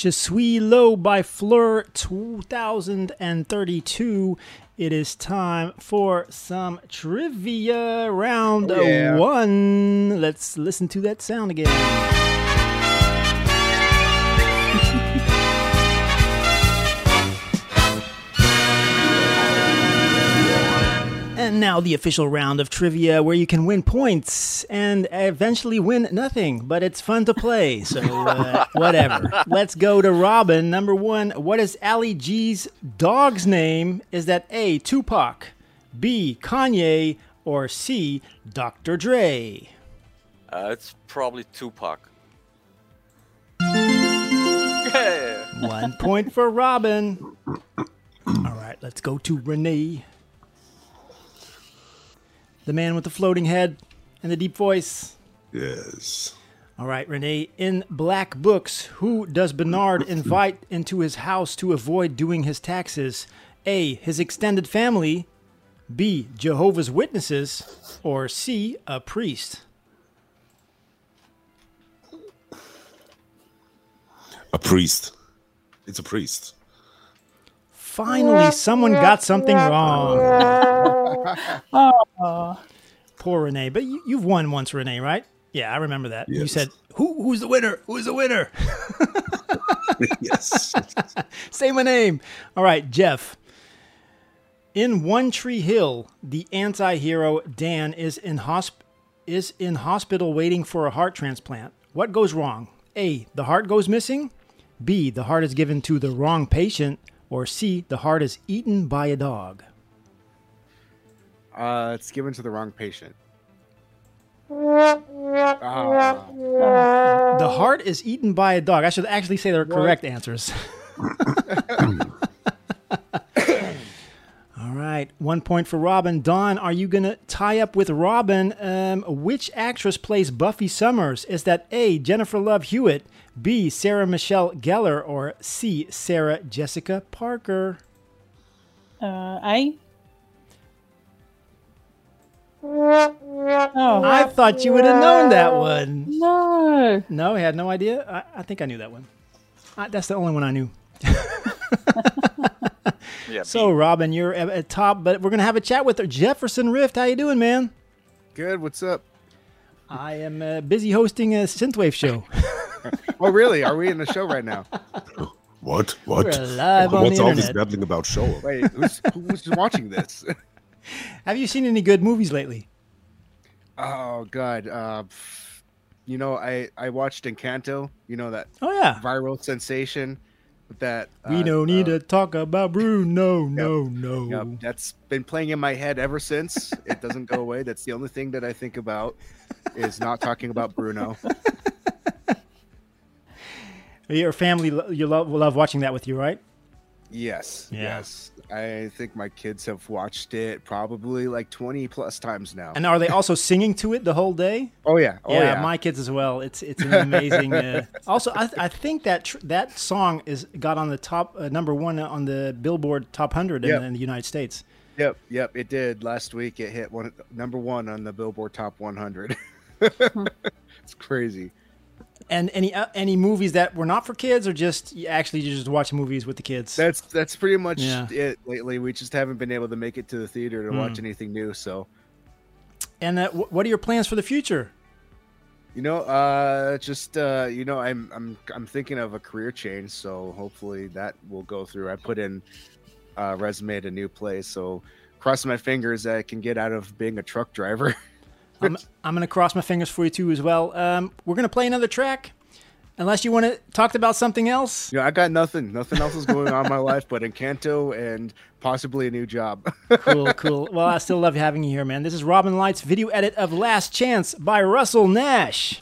Je suis l'eau by Fleur 2032. It is time for some trivia round Oh, yeah. one. Let's listen to that sound again. And now the official round of trivia where you can win points and eventually win nothing, but it's fun to play, so uh, whatever. Let's go to Robin. Number one, what is Ali G's dog's name? Is that A, Tupac, B, Kanye, or C, Dr. Dre? Uh, it's probably Tupac. Yeah. One point for Robin. All right, let's go to Renee. The man with the floating head and the deep voice. Yes. All right, Renee. In Black Books, who does Bernard invite into his house to avoid doing his taxes? A. His extended family. B. Jehovah's Witnesses. Or C. A priest. A priest. It's a priest. Finally, someone got something wrong. Oh, Poor Renee. But you, you've won once, Renee, right? Yeah, I remember that. You said, Who, Who's the winner? Who's the winner? yes. Say my name. All right, Jeff. In One Tree Hill, the anti-hero Dan is in hosp- is in hospital waiting for a heart transplant. What goes wrong? A. The heart goes missing. B. The heart is given to the wrong patient. Or C. The heart is eaten by a dog. Uh, it's given to the wrong patient. Ah. The heart is eaten by a dog. I should actually say the correct answers. All right, one point for Robin. Dawn, are you gonna tie up with Robin? Um, which actress plays Buffy Summers? Is that A. Jennifer Love Hewitt, B. Sarah Michelle Gellar, or C. Sarah Jessica Parker? Uh, A. Oh. I thought you would have known that one. No. No, I had no idea. I, I think I knew that one. I, that's the only one I knew. Yeah, So, Robin, you're at, at top, but we're gonna have a chat with Jefferson Rift. How you doing, man? Good. What's up? I am uh, busy hosting a synthwave show. Oh, really? Are we in the show right now? What? What? We're live on What's the all this internet. babbling about show? Wait, who's, who's watching this? Have you seen any good movies lately? Oh God. Uh, you know, I I watched Encanto. You know that. Oh, yeah. Viral sensation. With that. we uh, don't need uh, to talk about Bruno. No, no. Yep, that's been playing in my head ever since. It doesn't go away. That's the only thing that I think about is not talking about Bruno. Your family, you love, will love watching that with you, right? Yes. Yeah. Yes. I think my kids have watched it probably like 20 plus times now. And are they also singing to it the whole day? Oh yeah. Oh yeah. my kids as well. It's it's an amazing. Uh, also, I, I think that tr- that song is got on the top uh, number one on the Billboard Top Hundred in, in the United States. Yep, yep, it did. Last week it hit one number 1 on the Billboard Top 100. it's crazy. And any uh, any movies that were not for kids, or just you actually you just watch movies with the kids? That's that's pretty much Yeah. it lately. We just haven't been able to make it to the theater to watch Mm. anything new, so And uh, wh- what are your plans for the future? You know, uh, just uh, you know, I'm I'm I'm thinking of a career change, so hopefully that will go through. I put in uh, resume at a new place, so cross my fingers that I can get out of being a truck driver. I'm, I'm going to cross my fingers for you too as well. Um, we're going to play another track, unless you want to talk about something else. Yeah, I got nothing. Nothing else is going on in my life but Encanto and possibly a new job. cool, cool. Well, I still love having you here, man. This is Robin Light's video edit of Last Chance by Russell Nash.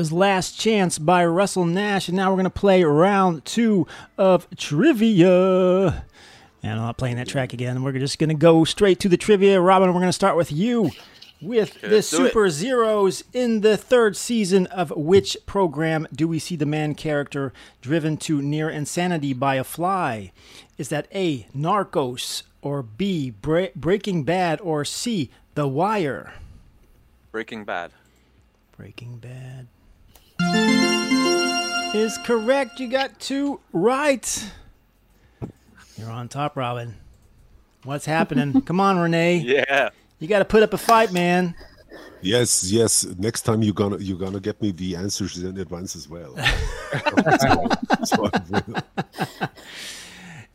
Was Last Chance by Russell Nash, and now we're going to play round two of trivia. And I'm not playing that track again. We're just going to go straight to the trivia. Robin, we're going to start with you. With Okay, the let's do it. Super Zeros in the third season of which program do we see the man character driven to near insanity by a fly? Is that A, Narcos, or B, Bra- Breaking Bad, or C, The Wire? Breaking Bad. Breaking Bad is correct. You got two right. You're on top, Robin. What's happening? Come on, Renee. Yeah. You got to put up a fight, man. Yes, yes. Next time you're gonna you're gonna get me the answers in advance as well. So I.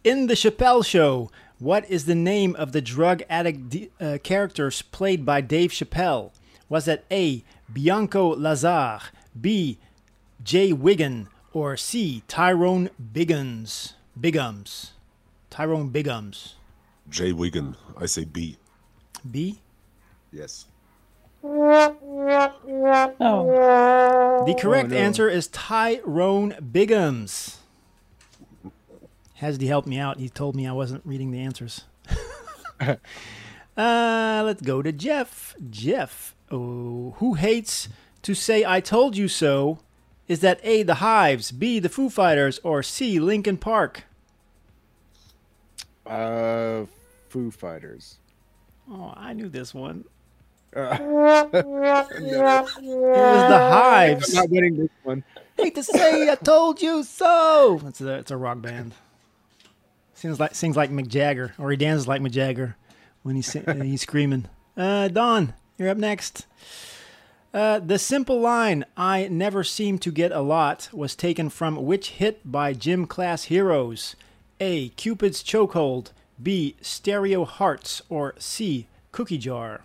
In the Chappelle Show, what is the name of the drug addict d- uh, characters played by Dave Chappelle? Was that A. Bianco Lazar, B. Jay Wiggin, or C. Tyrone Biggins? Biggums. Tyrone Biggums. Jay Wigan, I say B. B. Yes. Oh. The correct no. answer is Tyrone Biggums. Hasdy helped me out. He told me I wasn't reading the answers. uh, let's go to Jeff. Jeff, oh, who hates to say "I told you so"? Is that A. The Hives, B. The Foo Fighters, or C. Linkin Park? Uh, Foo Fighters. Oh, I knew this one. Uh, It was the Hives. I'm not winning this one. Hate to say I told you so. It's a it's a rock band. Sings like sings like Mick Jagger, or he dances like Mick Jagger when he's he's screaming. Uh, Dawn, you're up next. Uh, the simple line "I never seem to get a lot" was taken from which hit by Gym Class Heroes? A. Cupid's Chokehold, B. Stereo Hearts, or C. Cookie Jar.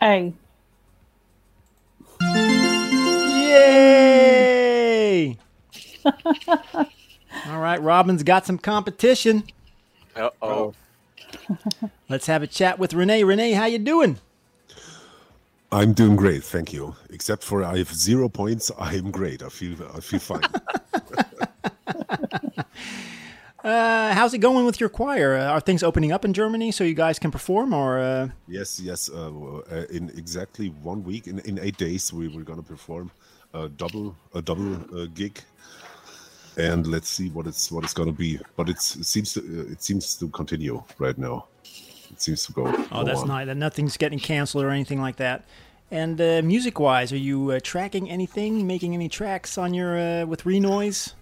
A. Yay! All right, Robin's got some competition. Uh oh. Let's have a chat with Renee. Renee, how you doing? I'm doing great, thank you. Except for I have zero points. I am great. I feel I feel fine. Uh, how's it going with your choir? Uh, are things opening up in Germany so you guys can perform, or uh, yes, yes. Uh, uh, in exactly one week, in, in eight days, we were gonna perform a double a double uh, gig, and let's see what it's what it's gonna be. But it's, it seems to uh, it seems to continue right now. Seems to go. oh, go that's on. nice. That nothing's getting canceled or anything like that. And uh, music-wise, are you uh, tracking anything, making any tracks on your uh, with Renoise?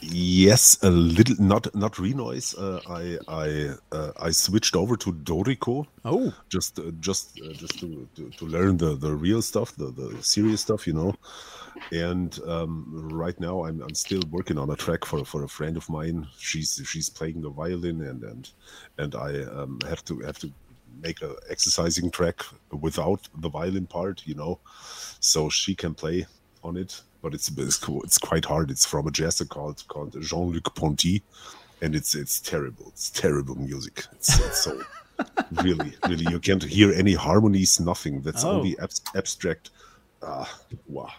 Yes, a little, not not Renoise. Uh, I I uh, I switched over to Dorico. Oh, just uh, just uh, just to, to to learn the the real stuff, the the serious stuff, you know. And um, right now, I'm I'm still working on a track for for a friend of mine. She's she's playing the violin, and and and I um, have to have to make a exercising track without the violin part, you know, so she can play on it. But it's it's, cool. it's quite hard. It's from a jazzer called called Jean Luc Ponty, and it's it's terrible. It's terrible music. It's, it's so really really you can't hear any harmonies. Nothing. That's Oh. only abs- abstract. Ah, wow.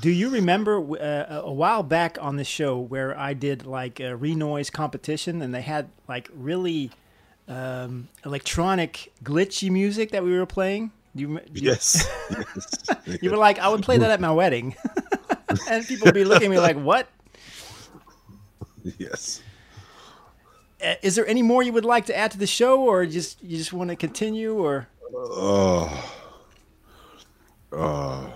Do you remember uh, a while back on the show where I did like a Renoise competition and they had like really um, electronic glitchy music that we were playing? Do you, do you- Yes. yes. you were like, I would play that at my wedding, and people would be looking at me like, "What? Yes. Uh, Is there any more you would like to add to the show, or just you just want to continue, or?" Uh, uh,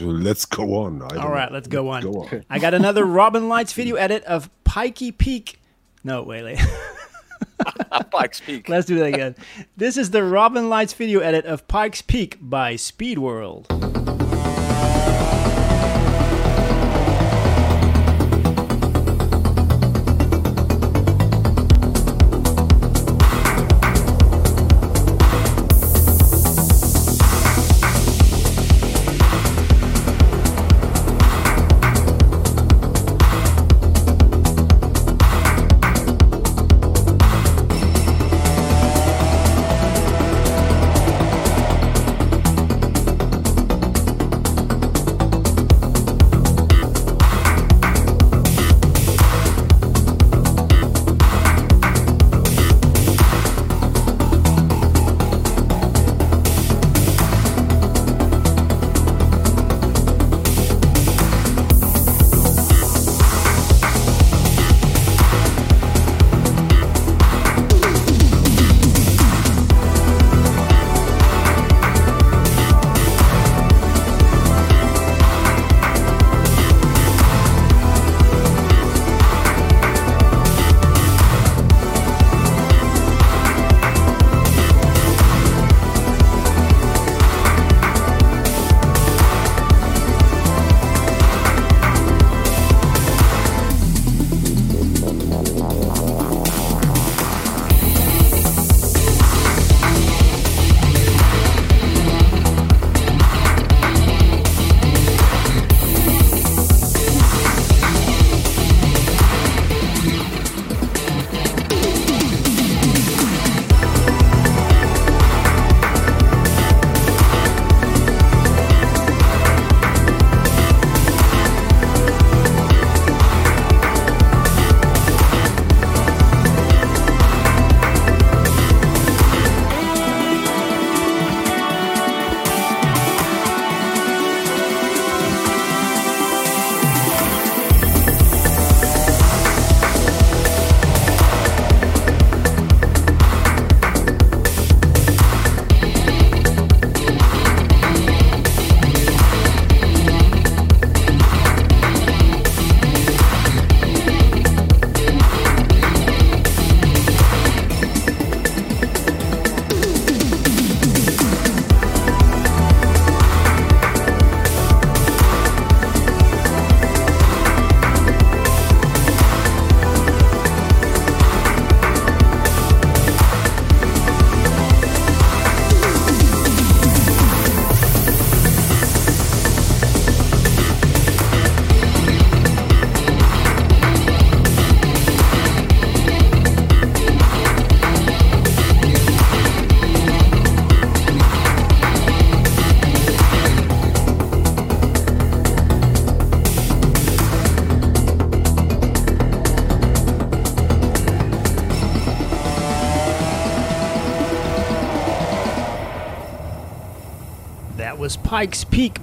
let's go on. I don't All right, know. let's go on. Go on. I got another Robin Lights video edit of Pikey Peak. No, wait, wait. Pikes Peak. Let's do that again. This is the Robin Lights video edit of Pikes Peak by Speed World.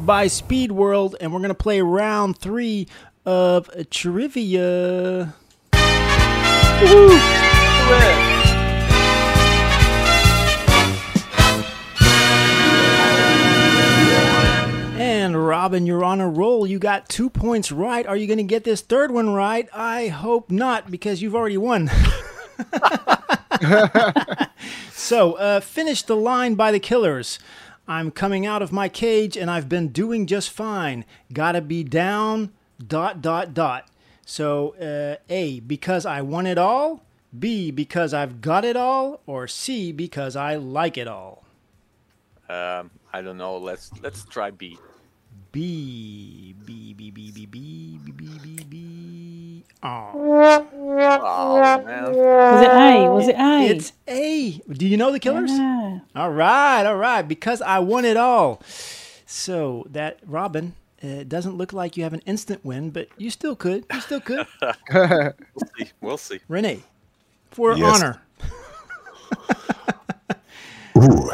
By Speed World, and we're going to play round three of trivia. And Robin, you're on a roll. You got two points right. Are you going to get this third one right? I hope not, because you've already won. so, uh, finish the line by the killers. I'm coming out of my cage and I've been doing just fine. Gotta be down, dot, dot, dot. So, uh, A, because I want it all. B, because I've got it all. Or C, because I like it all. Um, I don't know. Let's let's try B. B, B, B, B, B, B, B, B, B, B. Oh. Oh man. Was it A? Was it A? It's A. Do you know the killers? Yeah. All right, all right. Because I won it all. So that Robin, uh, it doesn't look like you have an instant win, but you still could. You still could. we'll see. We'll see. Renee, for Yes. honor. Ooh.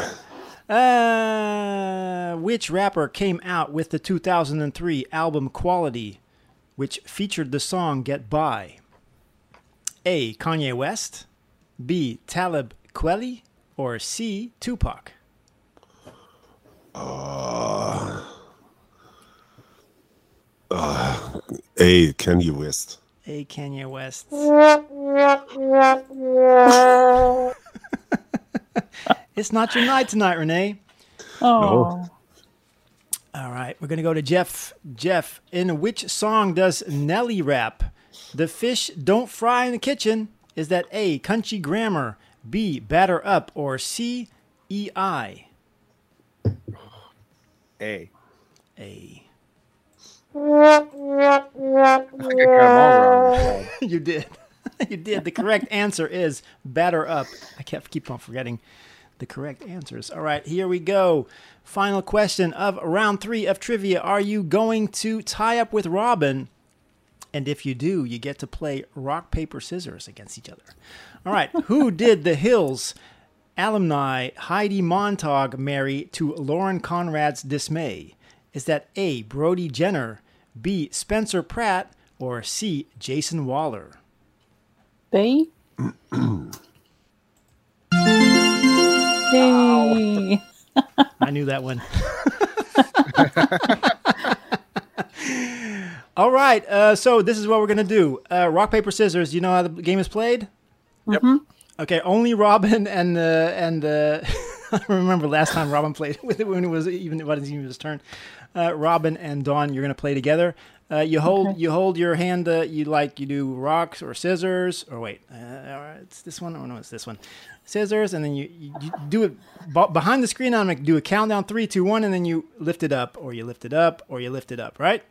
Uh, which rapper came out with the 2003 album Quality, which featured the song Get By? A. Kanye West, B. Talib Kweli, or C. Tupac? Uh, uh, A. Kanye West. A. Kanye West. It's not your night tonight, Renee. Oh. All right, we're gonna go to Jeff. Jeff, in which song does Nelly rap? The fish don't fry in the kitchen. Is that A. Country Grammar, B. Batter Up, or C. E I? A. A. I think I got them all wrong. you did. you did. The correct answer is batter up. I kept keep on forgetting the correct answers. All right, here we go. Final question of round three of trivia. Are you going to tie up with Robin? And if you do, you get to play rock, paper, scissors against each other. All right, who did the Hills alumni Heidi Montag marry to Lauren Conrad's dismay? Is that A. Brody Jenner, B. Spencer Pratt, or C. Jason Waller? B. Yay. I knew that one. All right, uh, so this is what we're gonna do: uh, rock, paper, scissors. You know how the game is played? Yep. Okay, only Robin and uh, and uh, I remember last time Robin played with it when it was even it wasn't even his turn. Uh, Robin and Dawn, you're gonna play together. Uh, you hold Okay. you hold your hand. Uh, you like you do rocks or scissors or wait, uh, it's this one. Oh no, it's this one. Scissors, and then you, you, you do it b- behind the screen. I'm gonna do a countdown: three, two, one, and then you lift it up, or you lift it up, or you lift it up. Right?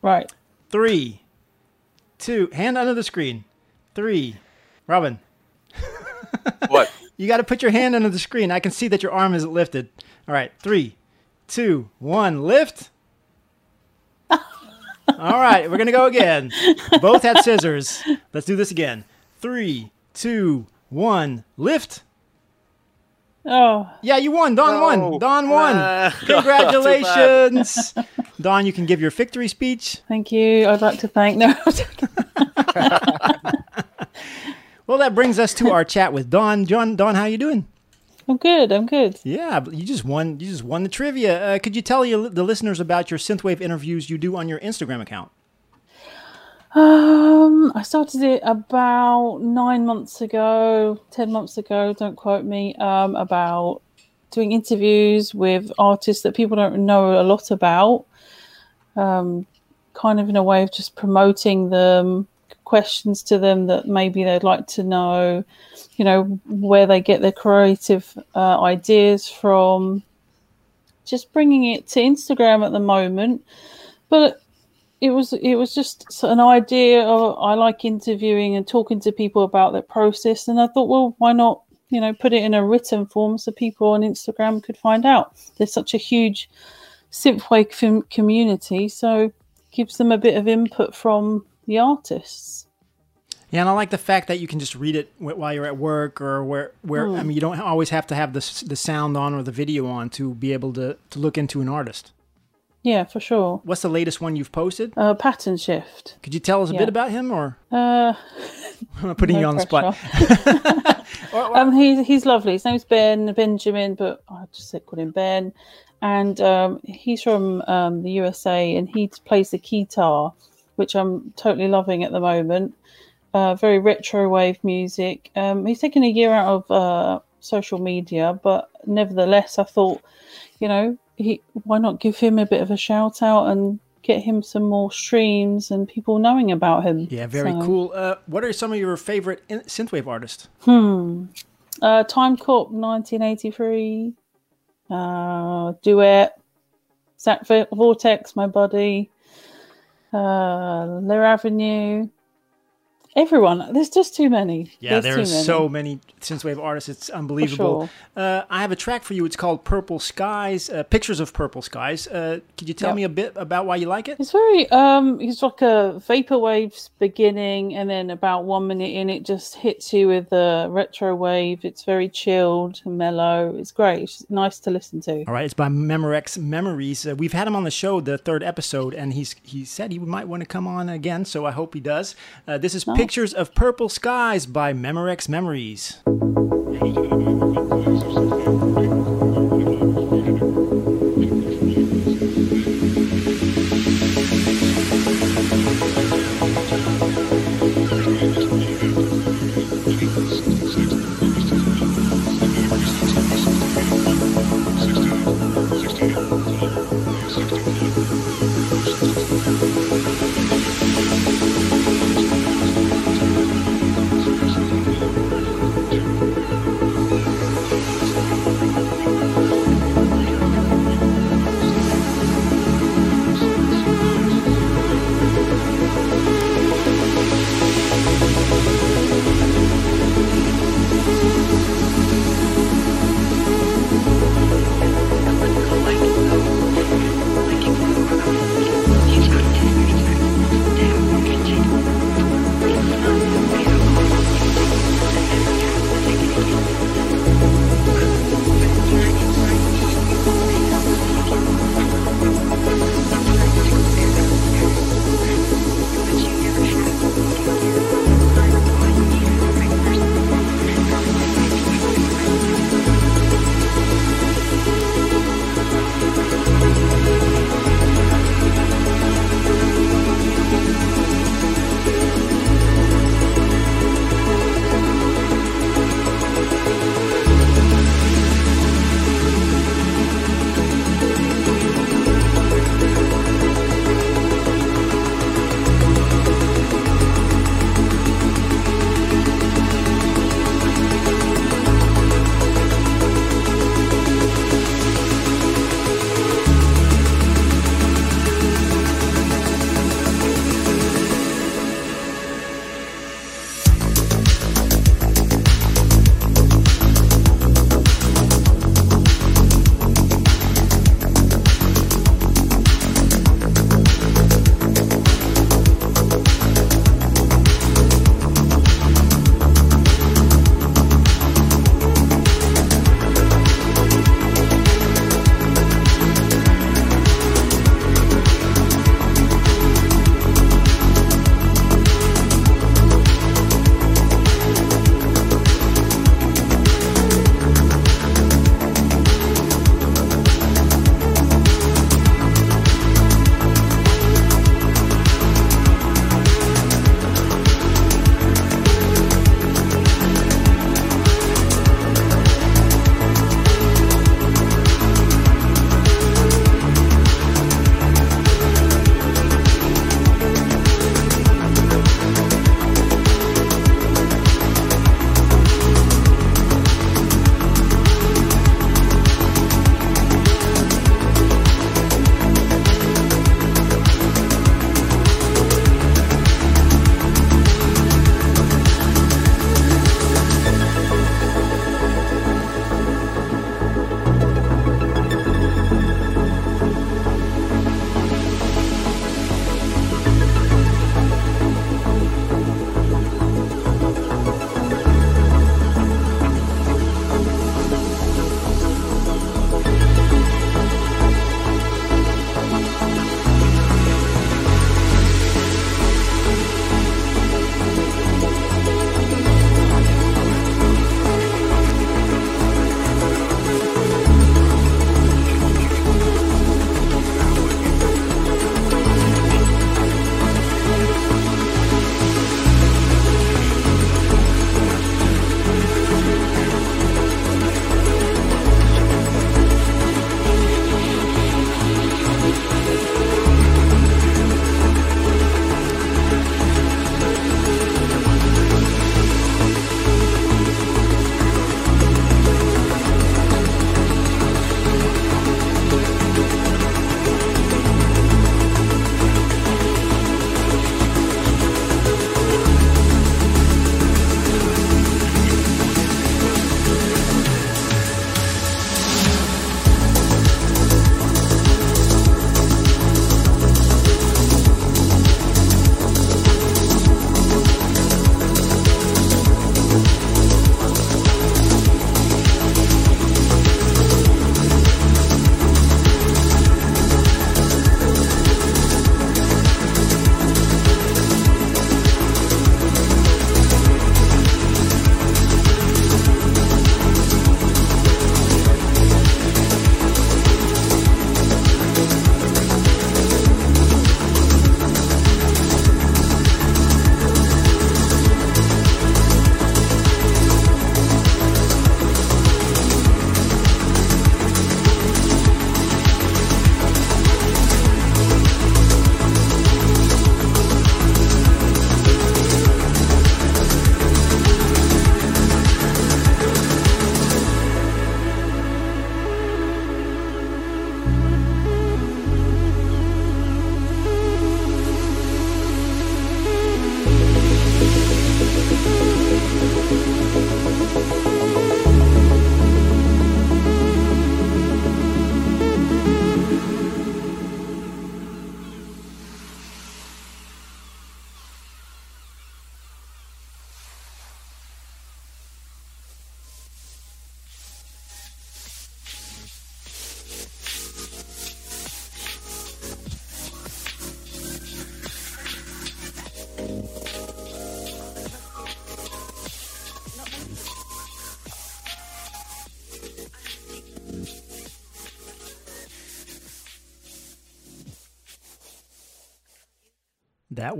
Right. Three, two, hand under the screen. Three, Robin. What? You got to put your hand under the screen. I can see that your arm isn't lifted. All right, three, two, one, lift. All right, we're gonna go again. Both had scissors. Let's do this again. Three, two, one, lift. Oh. Yeah, you won. Dawn won. Dawn won. Ah, Congratulations. Dawn, you can give your victory speech. Thank you. I'd like to thank. No. Well, that brings us to our chat with Dawn. John, Dawn, how you doing? I'm good. I'm good. Yeah, you just won. You just won the trivia. Uh, could you tell you, the listeners about your synthwave interviews you do on your Instagram account? Um, I started it about nine months ago, ten months ago. Don't quote me. Um, about doing interviews with artists that people don't know a lot about. Um, kind of in a way of just promoting them, questions to them that maybe they'd like to know. You know where they get their creative uh, ideas from. Just bringing it to Instagram at the moment, but it was it was just an idea of I like interviewing and talking to people about their process, and I thought, well, why not you know put it in a written form so people on Instagram could find out. There's such a huge synthwave community, so gives them a bit of input from the artists. Yeah, and I like the fact that you can just read it while you're at work or where where I Hmm. mean you don't always have to have the the sound on or the video on to be able to to look into an artist. Yeah, for sure. What's the latest one you've posted? Uh, pattern shift. Could you tell us a Yeah. bit about him or Uh, I'm putting no you on the spot? um, he's he's lovely. His name's Ben Benjamin, but I just said call him Ben. And um, he's from um, the USA, and he plays the guitar, which I'm totally loving at the moment. Uh, very retro wave music. Um, he's taken a year out of uh, social media, but nevertheless, I thought, you know, he why not give him a bit of a shout out and get him some more streams and people knowing about him. Yeah, very So- cool. Uh, what are some of your favorite in- synthwave artists? Hmm. Uh, Timecop1983. Uh, Duet. Zach Vortex, my buddy. Uh, Lear Avenue. Everyone. There's just too many. Yeah, There's there are many. so many synthwave artists. It's unbelievable. Uh, I have a track for you. It's called "Purple Skies." Uh, pictures of purple skies. Uh, could you tell Yep. me a bit about why you like it? It's very um it's like a vaporwaves beginning and then about one minute in it just hits you with a retro wave. It's very chilled and mellow. It's great. It's nice to listen to. All right, it's by Memorex Memories. Uh, we've had him on the show, the third episode, and he's he said he might want to come on again, so I hope he does. Uh, this is Pictures of Purple Skies by Memorex Memories. Thank you.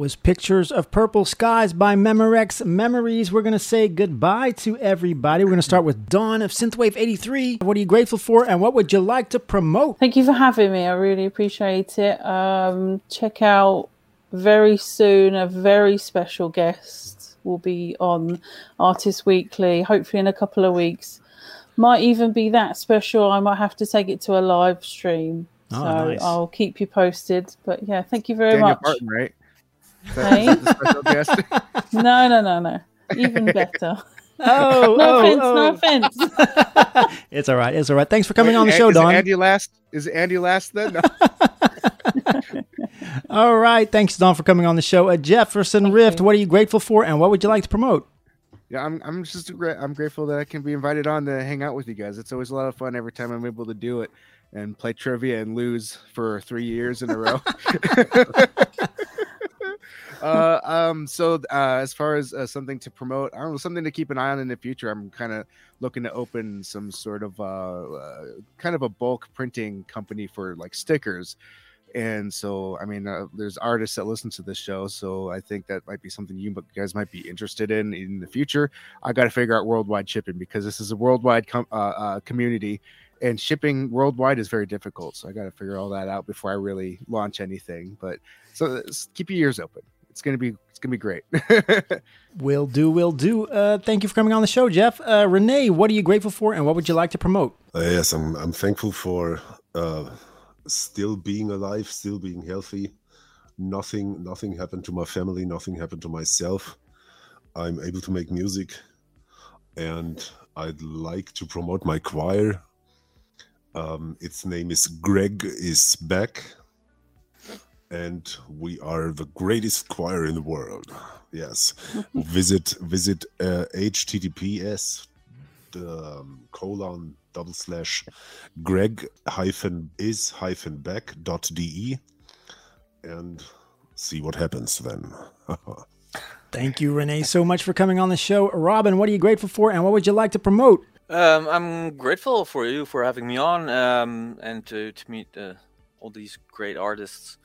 Was Pictures of Purple Skies by Memorex Memories. We're going to say goodbye to everybody. We're going to start with Dawn of Synthwave 83. What are you grateful for and what would you like to promote? Thank you for having me. I really appreciate it. Um, check out very soon a very special guest will be on Artist Weekly, hopefully in a couple of weeks. Might even be that special. I might have to take it to a live stream. Oh, so nice. I'll keep you posted. But yeah, thank you very Daniel much. Barton, right? no, no, no, no. Even better. Oh, no oh, offense, oh. no offense. It's all right. It's all right. Thanks for coming on the Wait, show, is it Andy last? Is it Andy last then? No. All right. Thanks, Dawn, for coming on the show. Uh, Jefferson Rift, what are you grateful for and what would you like to promote? Yeah, I'm I'm just gra- I'm grateful that I can be invited on to hang out with you guys. It's always a lot of fun every time I'm able to do it and play trivia and lose for three years in a row. Uh, um, so uh, as far as uh, something to promote, I don't know, something to keep an eye on in the future. I'm kind of looking to open some sort of uh, uh, kind of a bulk printing company for like stickers. And so, I mean, uh, there's artists that listen to this show, so I think that might be something you guys might be interested in in the future. I got to figure out worldwide shipping because this is a worldwide com- community, and shipping worldwide is very difficult. So I got to figure all that out before I really launch anything. But so keep your ears open. It's gonna be it's gonna be great. Will do, will do. Uh, thank you for coming on the show, Jeff. Uh, Renee, what are you grateful for and what would you like to promote? Uh, yes, I'm. I'm thankful for uh, still being alive, still being healthy. Nothing. Nothing happened to my family. Nothing happened to myself. I'm able to make music, and I'd like to promote my choir. Um, its name is Greg is back, and we are the greatest choir in the world. Yes, visit visit uh, https um, colon double slash greg hyphen is hyphen back dot de and see what happens then. Thank you, Renee, so much for coming on the show. Robin, what are you grateful for and what would you like to promote? Um, I'm grateful for you for having me on um, and to, to meet uh, all these great artists.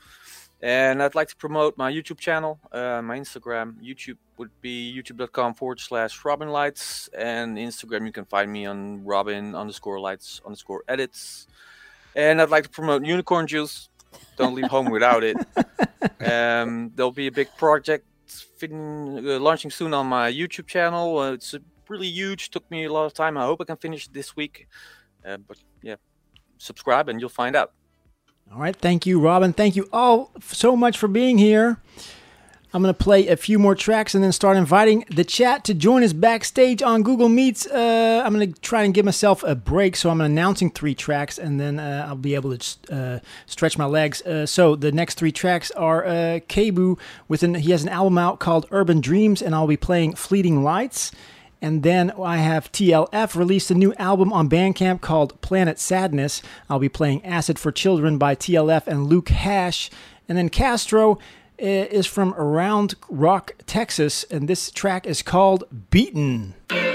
And I'd like to promote my YouTube channel, uh, my Instagram. YouTube would be youtube.com forward slash Robin Lights. And Instagram, you can find me on Robin underscore lights underscore edits. And I'd like to promote Unicorn Juice. Don't leave home without it. Um, there'll be a big project fin- uh, launching soon on my YouTube channel. Uh, it's really huge. Took me a lot of time. I hope I can finish this week. Uh, but yeah, subscribe and you'll find out. All right. Thank you, Robin. Thank you all so much for being here. I'm going to play a few more tracks and then start inviting the chat to join us backstage on Google Meets. Uh, I'm going to try and give myself a break, so I'm announcing three tracks and then uh, I'll be able to uh, stretch my legs. Uh, so the next three tracks are uh, Kebu with an he has an album out called Urban Dreams, and I'll be playing Fleeting Lights. And then I have TLF released a new album on Bandcamp called Planet Sadness. I'll be playing Acid for Children by TLF and Luke Hash. And then Castro eh, is from Round Rock, Texas, and this track is called Beaten. Beaten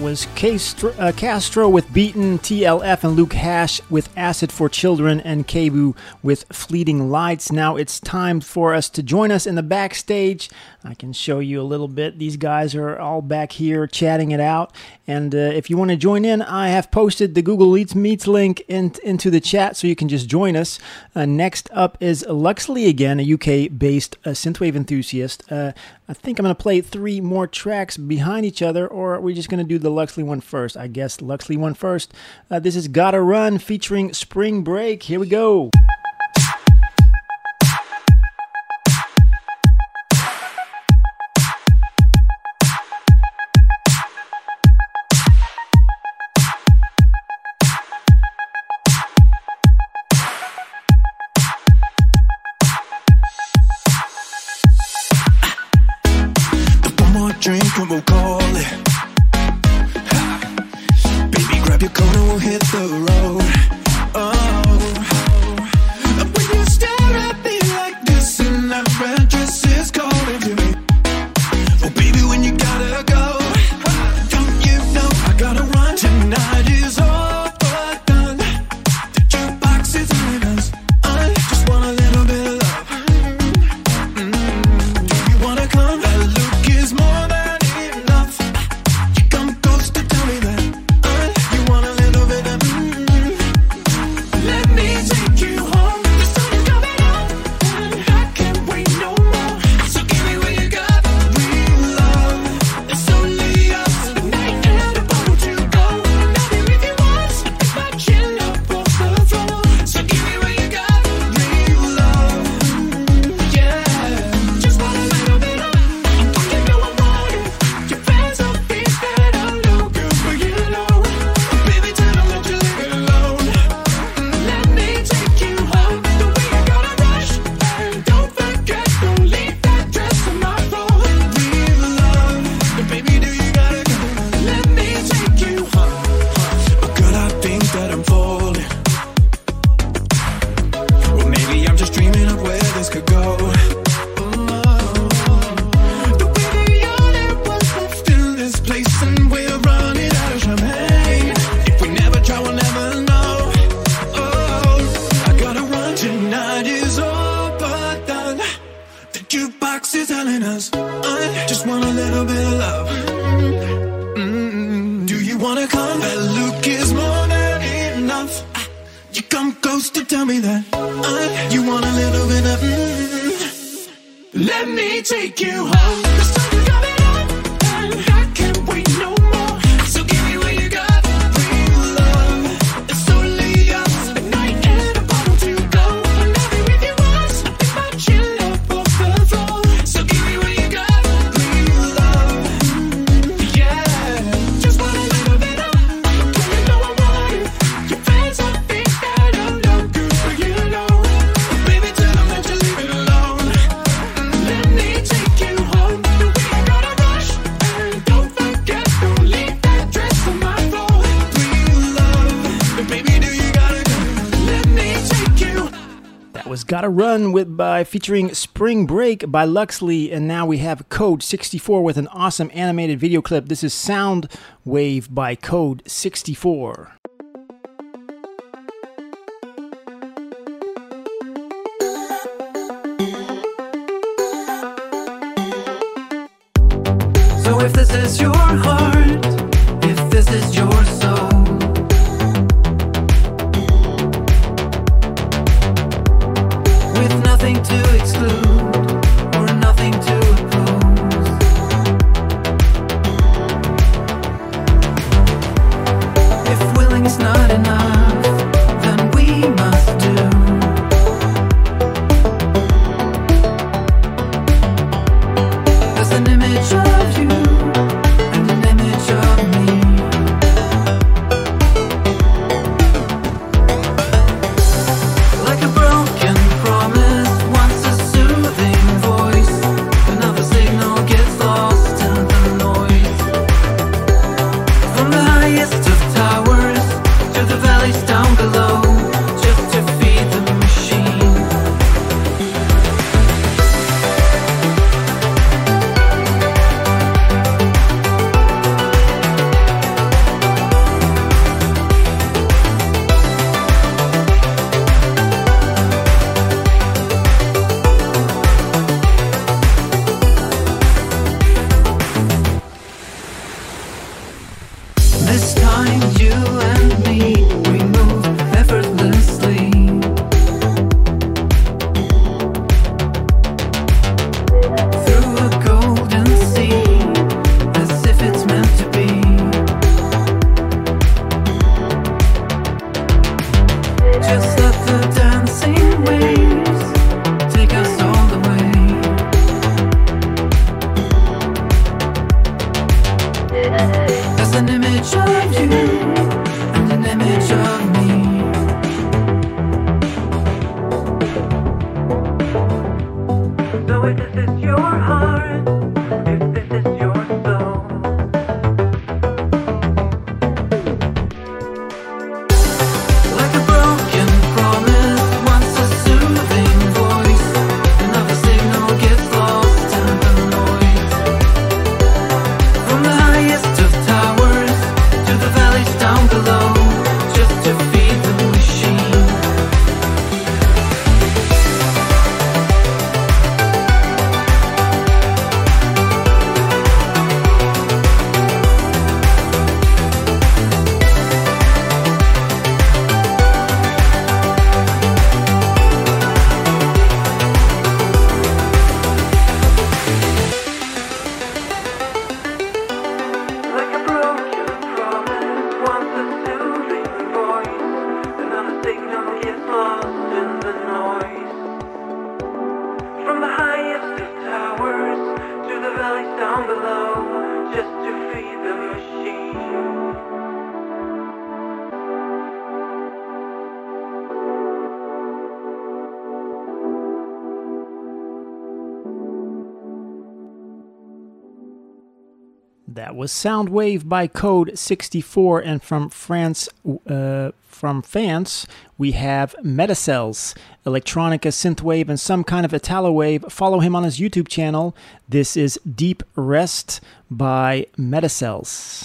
was Castro, uh, Castro, with Beaten, TLF and Luke Hash with Acid for Children, and Kabu with Fleeting Lights. Now it's time for us to join us in the backstage. I can show you a little bit. These guys are all back here chatting it out. And uh, if you want to join in, I have posted the Google Leads Meets link in, into the chat so you can just join us. Uh, next up is Luxley again, a UK based uh, synthwave enthusiast. Uh, I think I'm going to play three more tracks behind each other, or we're just going to do the the Luxley one first. I guess Luxley one first. Uh, this is Gotta Run featuring Spring Break. Here we go. Run with by featuring Spring Break by Luxley, and now we have Code 64 with an awesome animated video clip. This is Sound Wave by Code 64. So if this is your heart was Soundwave by Code 64, and from France, uh, from France, we have Metacells, electronica, synthwave, and some kind of Italowave. Follow him on his YouTube channel. This is Deep Rest by Metacells.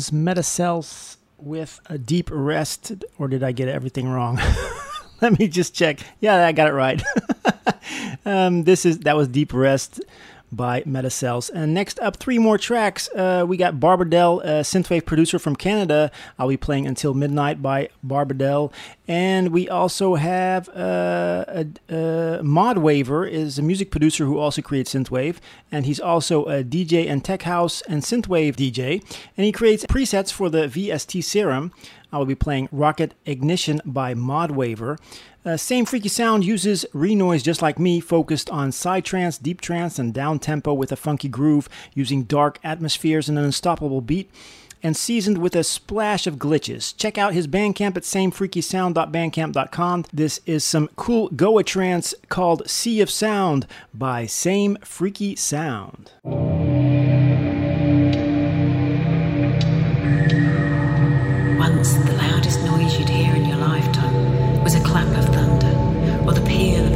was Metacells with a deep rest, or did I get everything wrong? Let me just check. Yeah, I got it right. um, this is that was deep rest by Metacells. And next up, three more tracks. Uh, we got Barbadell, a synthwave producer from Canada. I'll be playing Until Midnight by Barbadell. And we also have uh, a, a Mod Waver is a music producer who also creates synthwave, and he's also a DJ and tech house and synthwave DJ. And he creates presets for the VST Serum. I will be playing Rocket Ignition by Mod Waver. Uh, Same Freaky Sound uses renoise just like me, focused on psytrance, deep trance, and down tempo with a funky groove, using dark atmospheres and an unstoppable beat, and seasoned with a splash of glitches. Check out his Bandcamp at samefreakysound.bandcamp.com. This is some cool Goa trance called Sea of Sound by Same Freaky Sound. Once, the loudest noise you'd hear in your lifetime was a clap of thunder or the peal of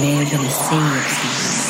live in a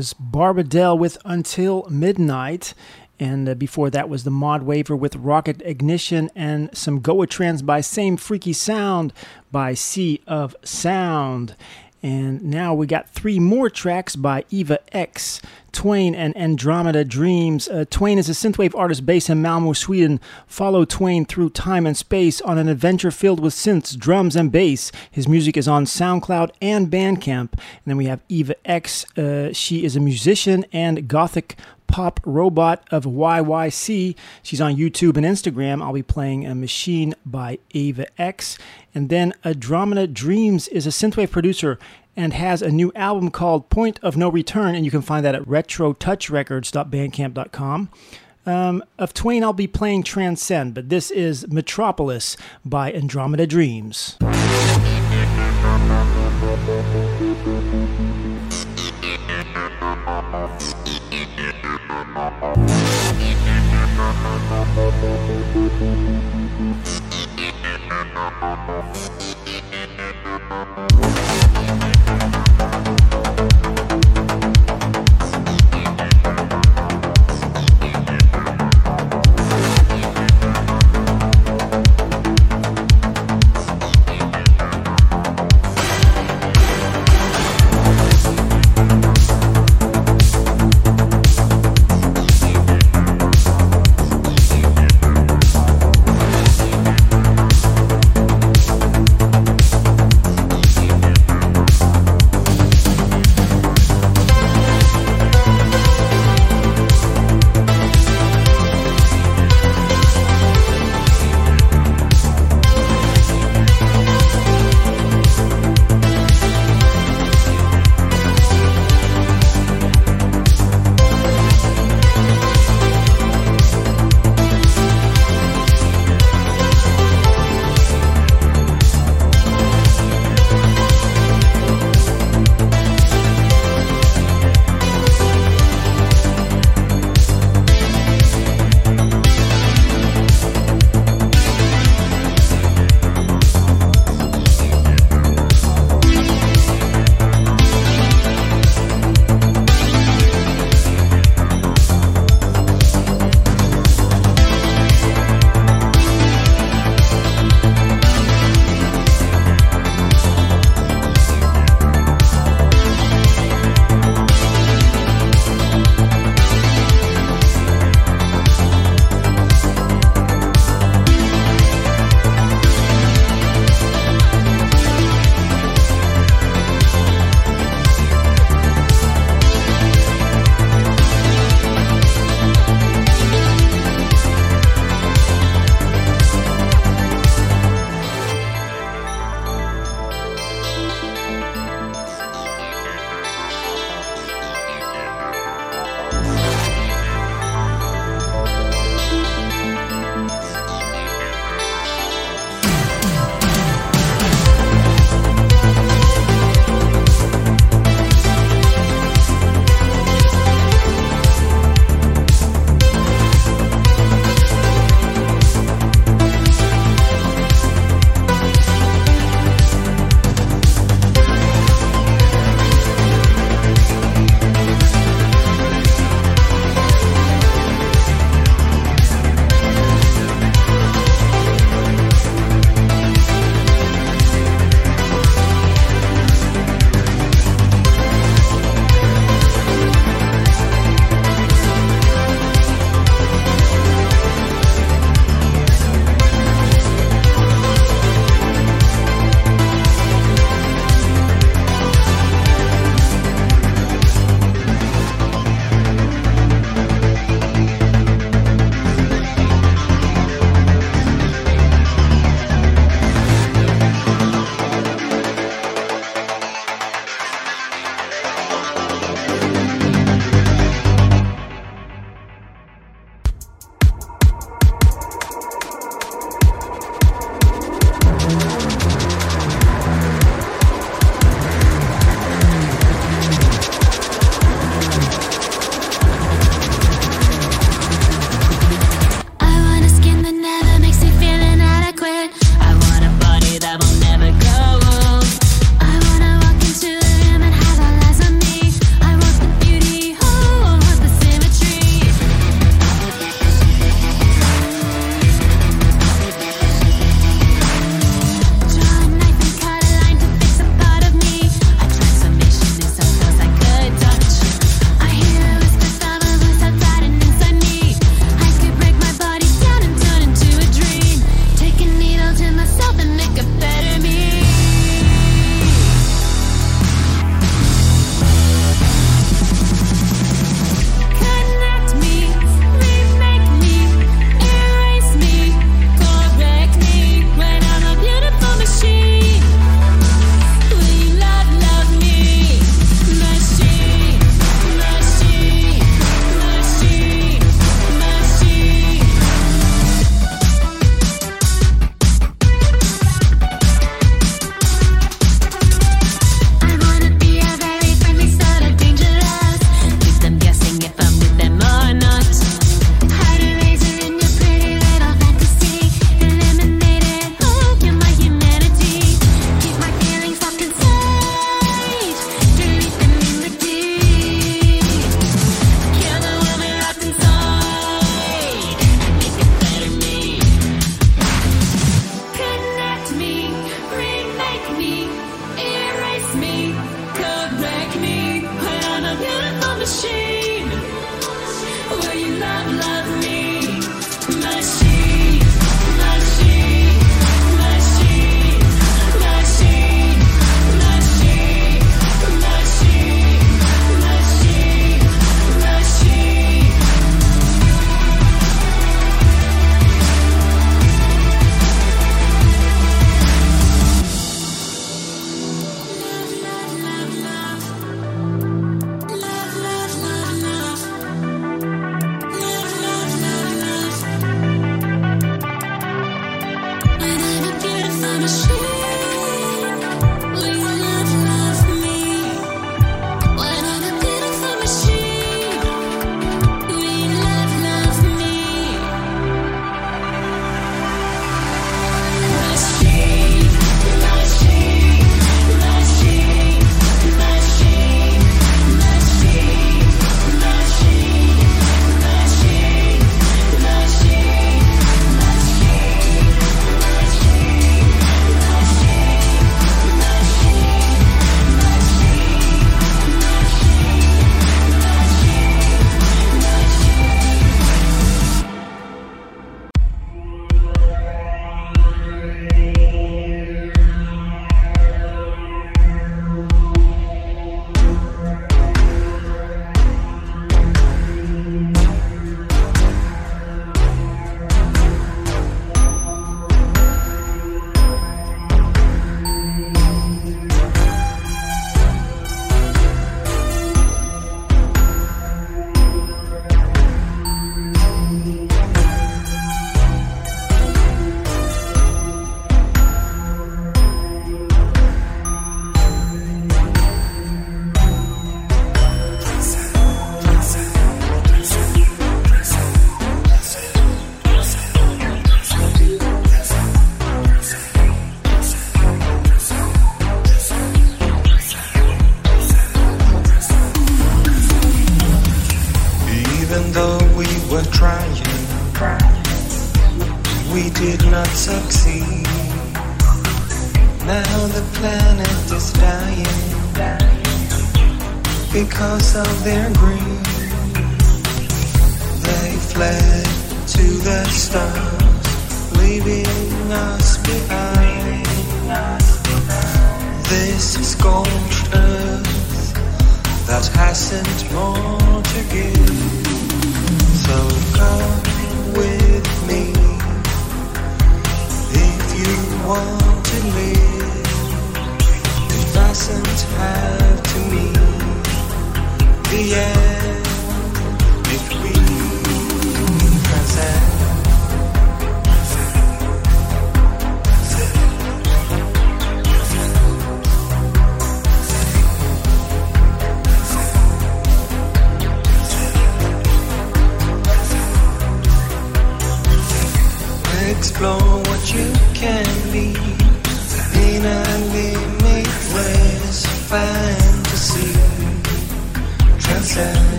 Was Barbadell with Until Midnight. And uh, before that was the Mod Waver with Rocket Ignition and some Goa Trance by Same Freaky Sound by Sea of Sound. And now we got three more tracks by Eva X, Twain, and Andromeda Dreams. Uh, Twain is a synthwave artist based in Malmo, Sweden. Follow Twain through time and space on an adventure filled with synths, drums, and bass. His music is on SoundCloud and Bandcamp. And then we have Eva X. Uh, she is a musician and gothic pop robot of YYC. She's on YouTube and Instagram. I'll be playing a machine by Ava X. And then Andromeda Dreams is a synthwave producer and has a new album called Point of No Return, and you can find that at retrotouchrecords.bandcamp.com. Um, of Twain, I'll be playing Transcend, but this is Metropolis by Andromeda Dreams. Thank you.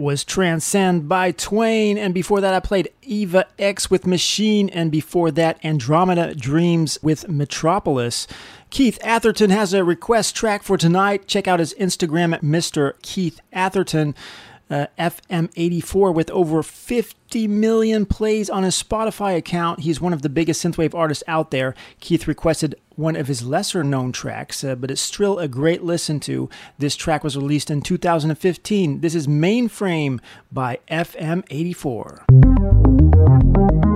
Was Transcend by Twain, and before that I played Eva X with Machine, and before that Andromeda Dreams with Metropolis. Keith Atherton has a request track for tonight. Check out his Instagram at Mr. Keith Atherton. Uh, FM84 with over 50 million plays on his Spotify account. He's one of the biggest synthwave artists out there. Keith requested one of his lesser known tracks, uh, but it's still a great listen to. This track was released in 2015. This is Mainframe by FM84.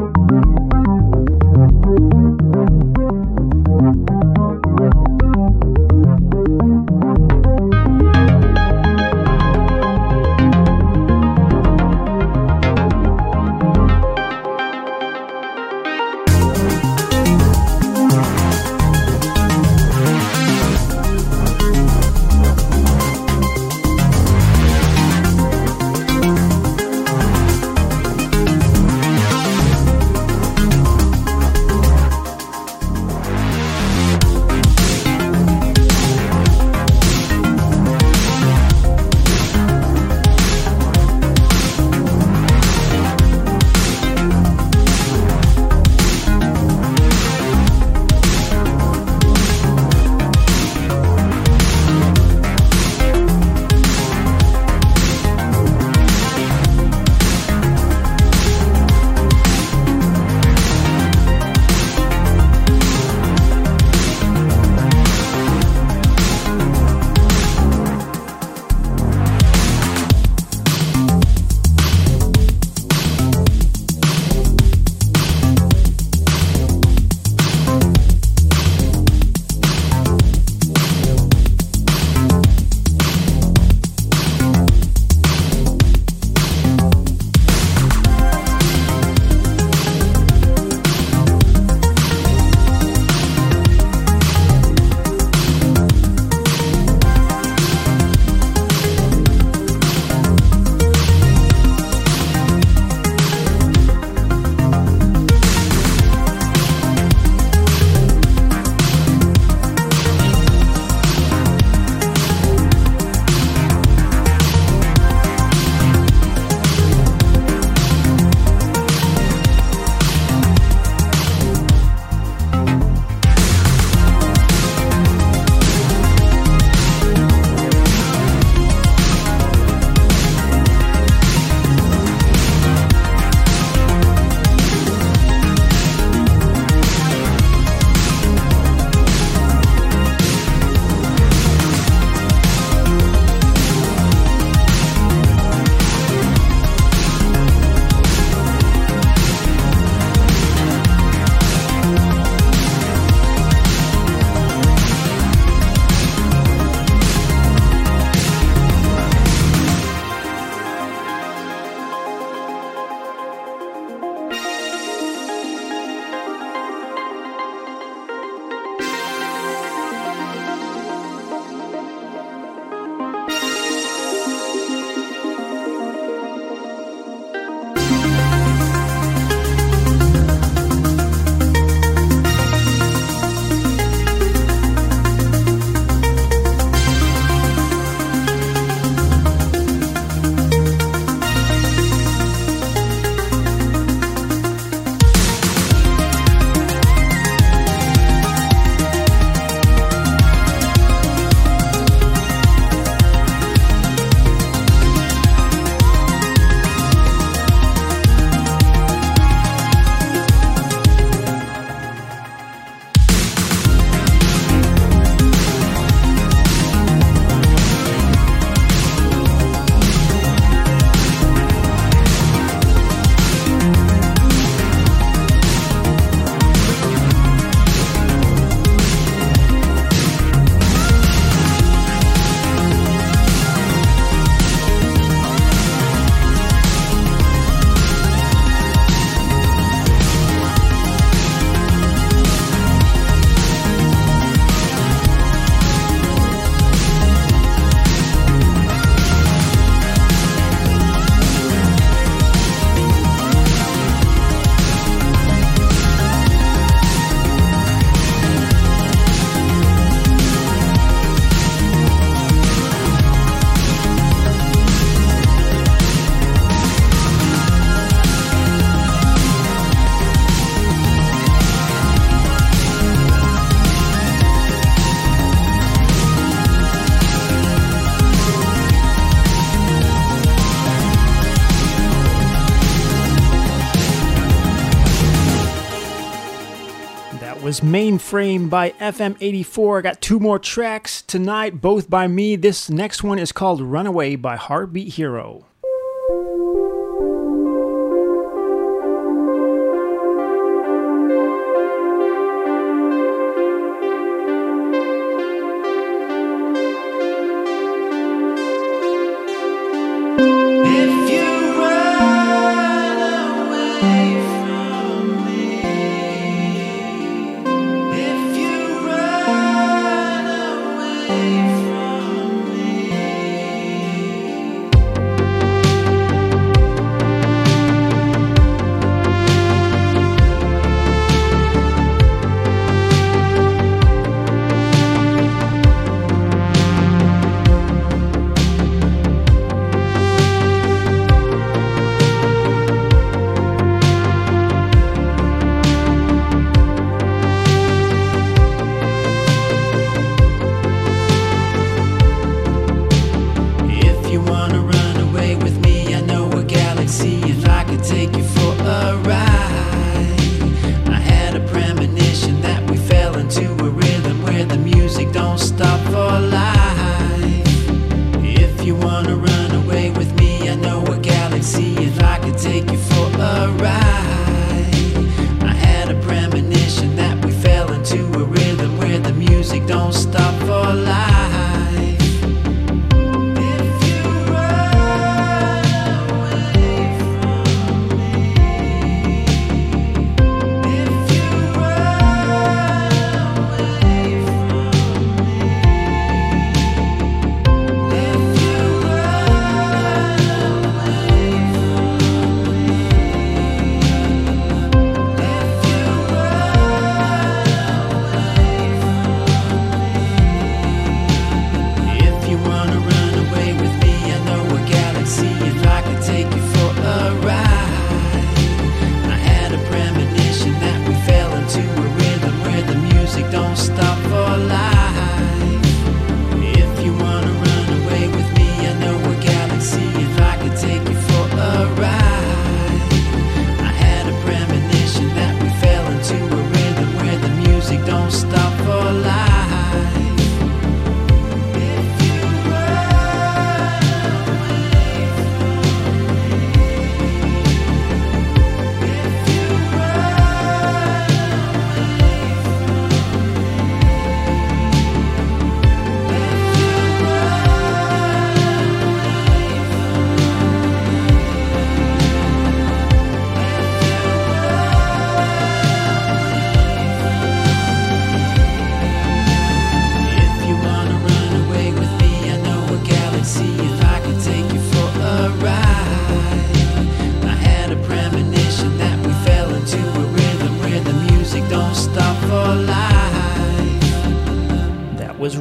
was Mainframe by FM84. I got two more tracks tonight, both by me. This next one is called Runaway by Heartbeat Hero.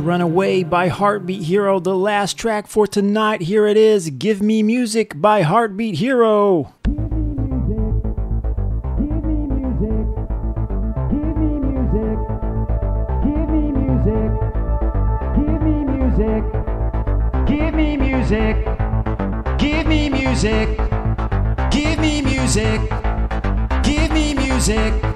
Runaway by Heartbeat Hero, the last track for tonight. Here it is Give Me Music by Heartbeat Hero. Give me music. Give me music. Give me music. Give me music. Give me music.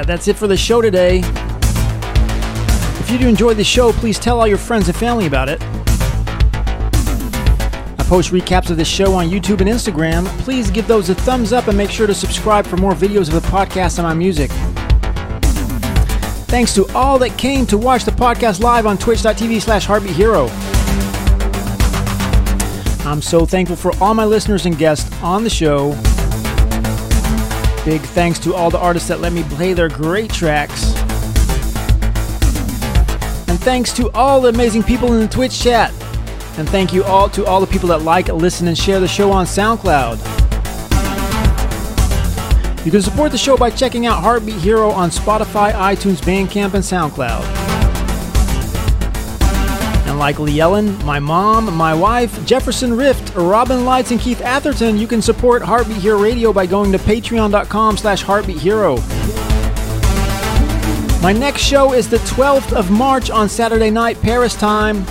Yeah, that's it for the show today. If you do enjoy the show, please tell all your friends and family about it. I post recaps of the show on YouTube and Instagram. Please give those a thumbs up and make sure to subscribe for more videos of the podcast and my music. Thanks to all that came to watch the podcast live on twitch.tv slash heartbeat hero. I'm so thankful for all my listeners and guests on the show. Big thanks to all the artists that let me play their great tracks. And thanks to all the amazing people in the Twitch chat. And thank you all to all the people that like, listen, and share the show on SoundCloud. You can support the show by checking out Heartbeat Hero on Spotify, iTunes, Bandcamp, and SoundCloud. Like Lee Ellen, my mom, my wife, Jefferson Rift, Robin Lights, and Keith Atherton, you can support Heartbeat Hero Radio by going to patreon.com slash heartbeathero. My next show is the 12th of March on Saturday night, Paris time.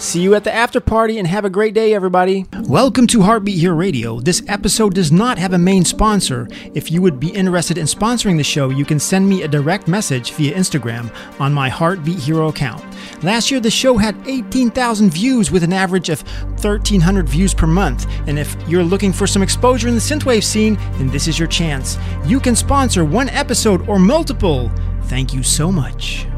See you at the after party and have a great day, everybody. Welcome to Heartbeat Hero Radio. This episode does not have a main sponsor. If you would be interested in sponsoring the show, you can send me a direct message via Instagram on my Heartbeat Hero account. Last year, the show had 18,000 views with an average of 1,300 views per month. And if you're looking for some exposure in the synthwave scene, then this is your chance. You can sponsor one episode or multiple. Thank you so much.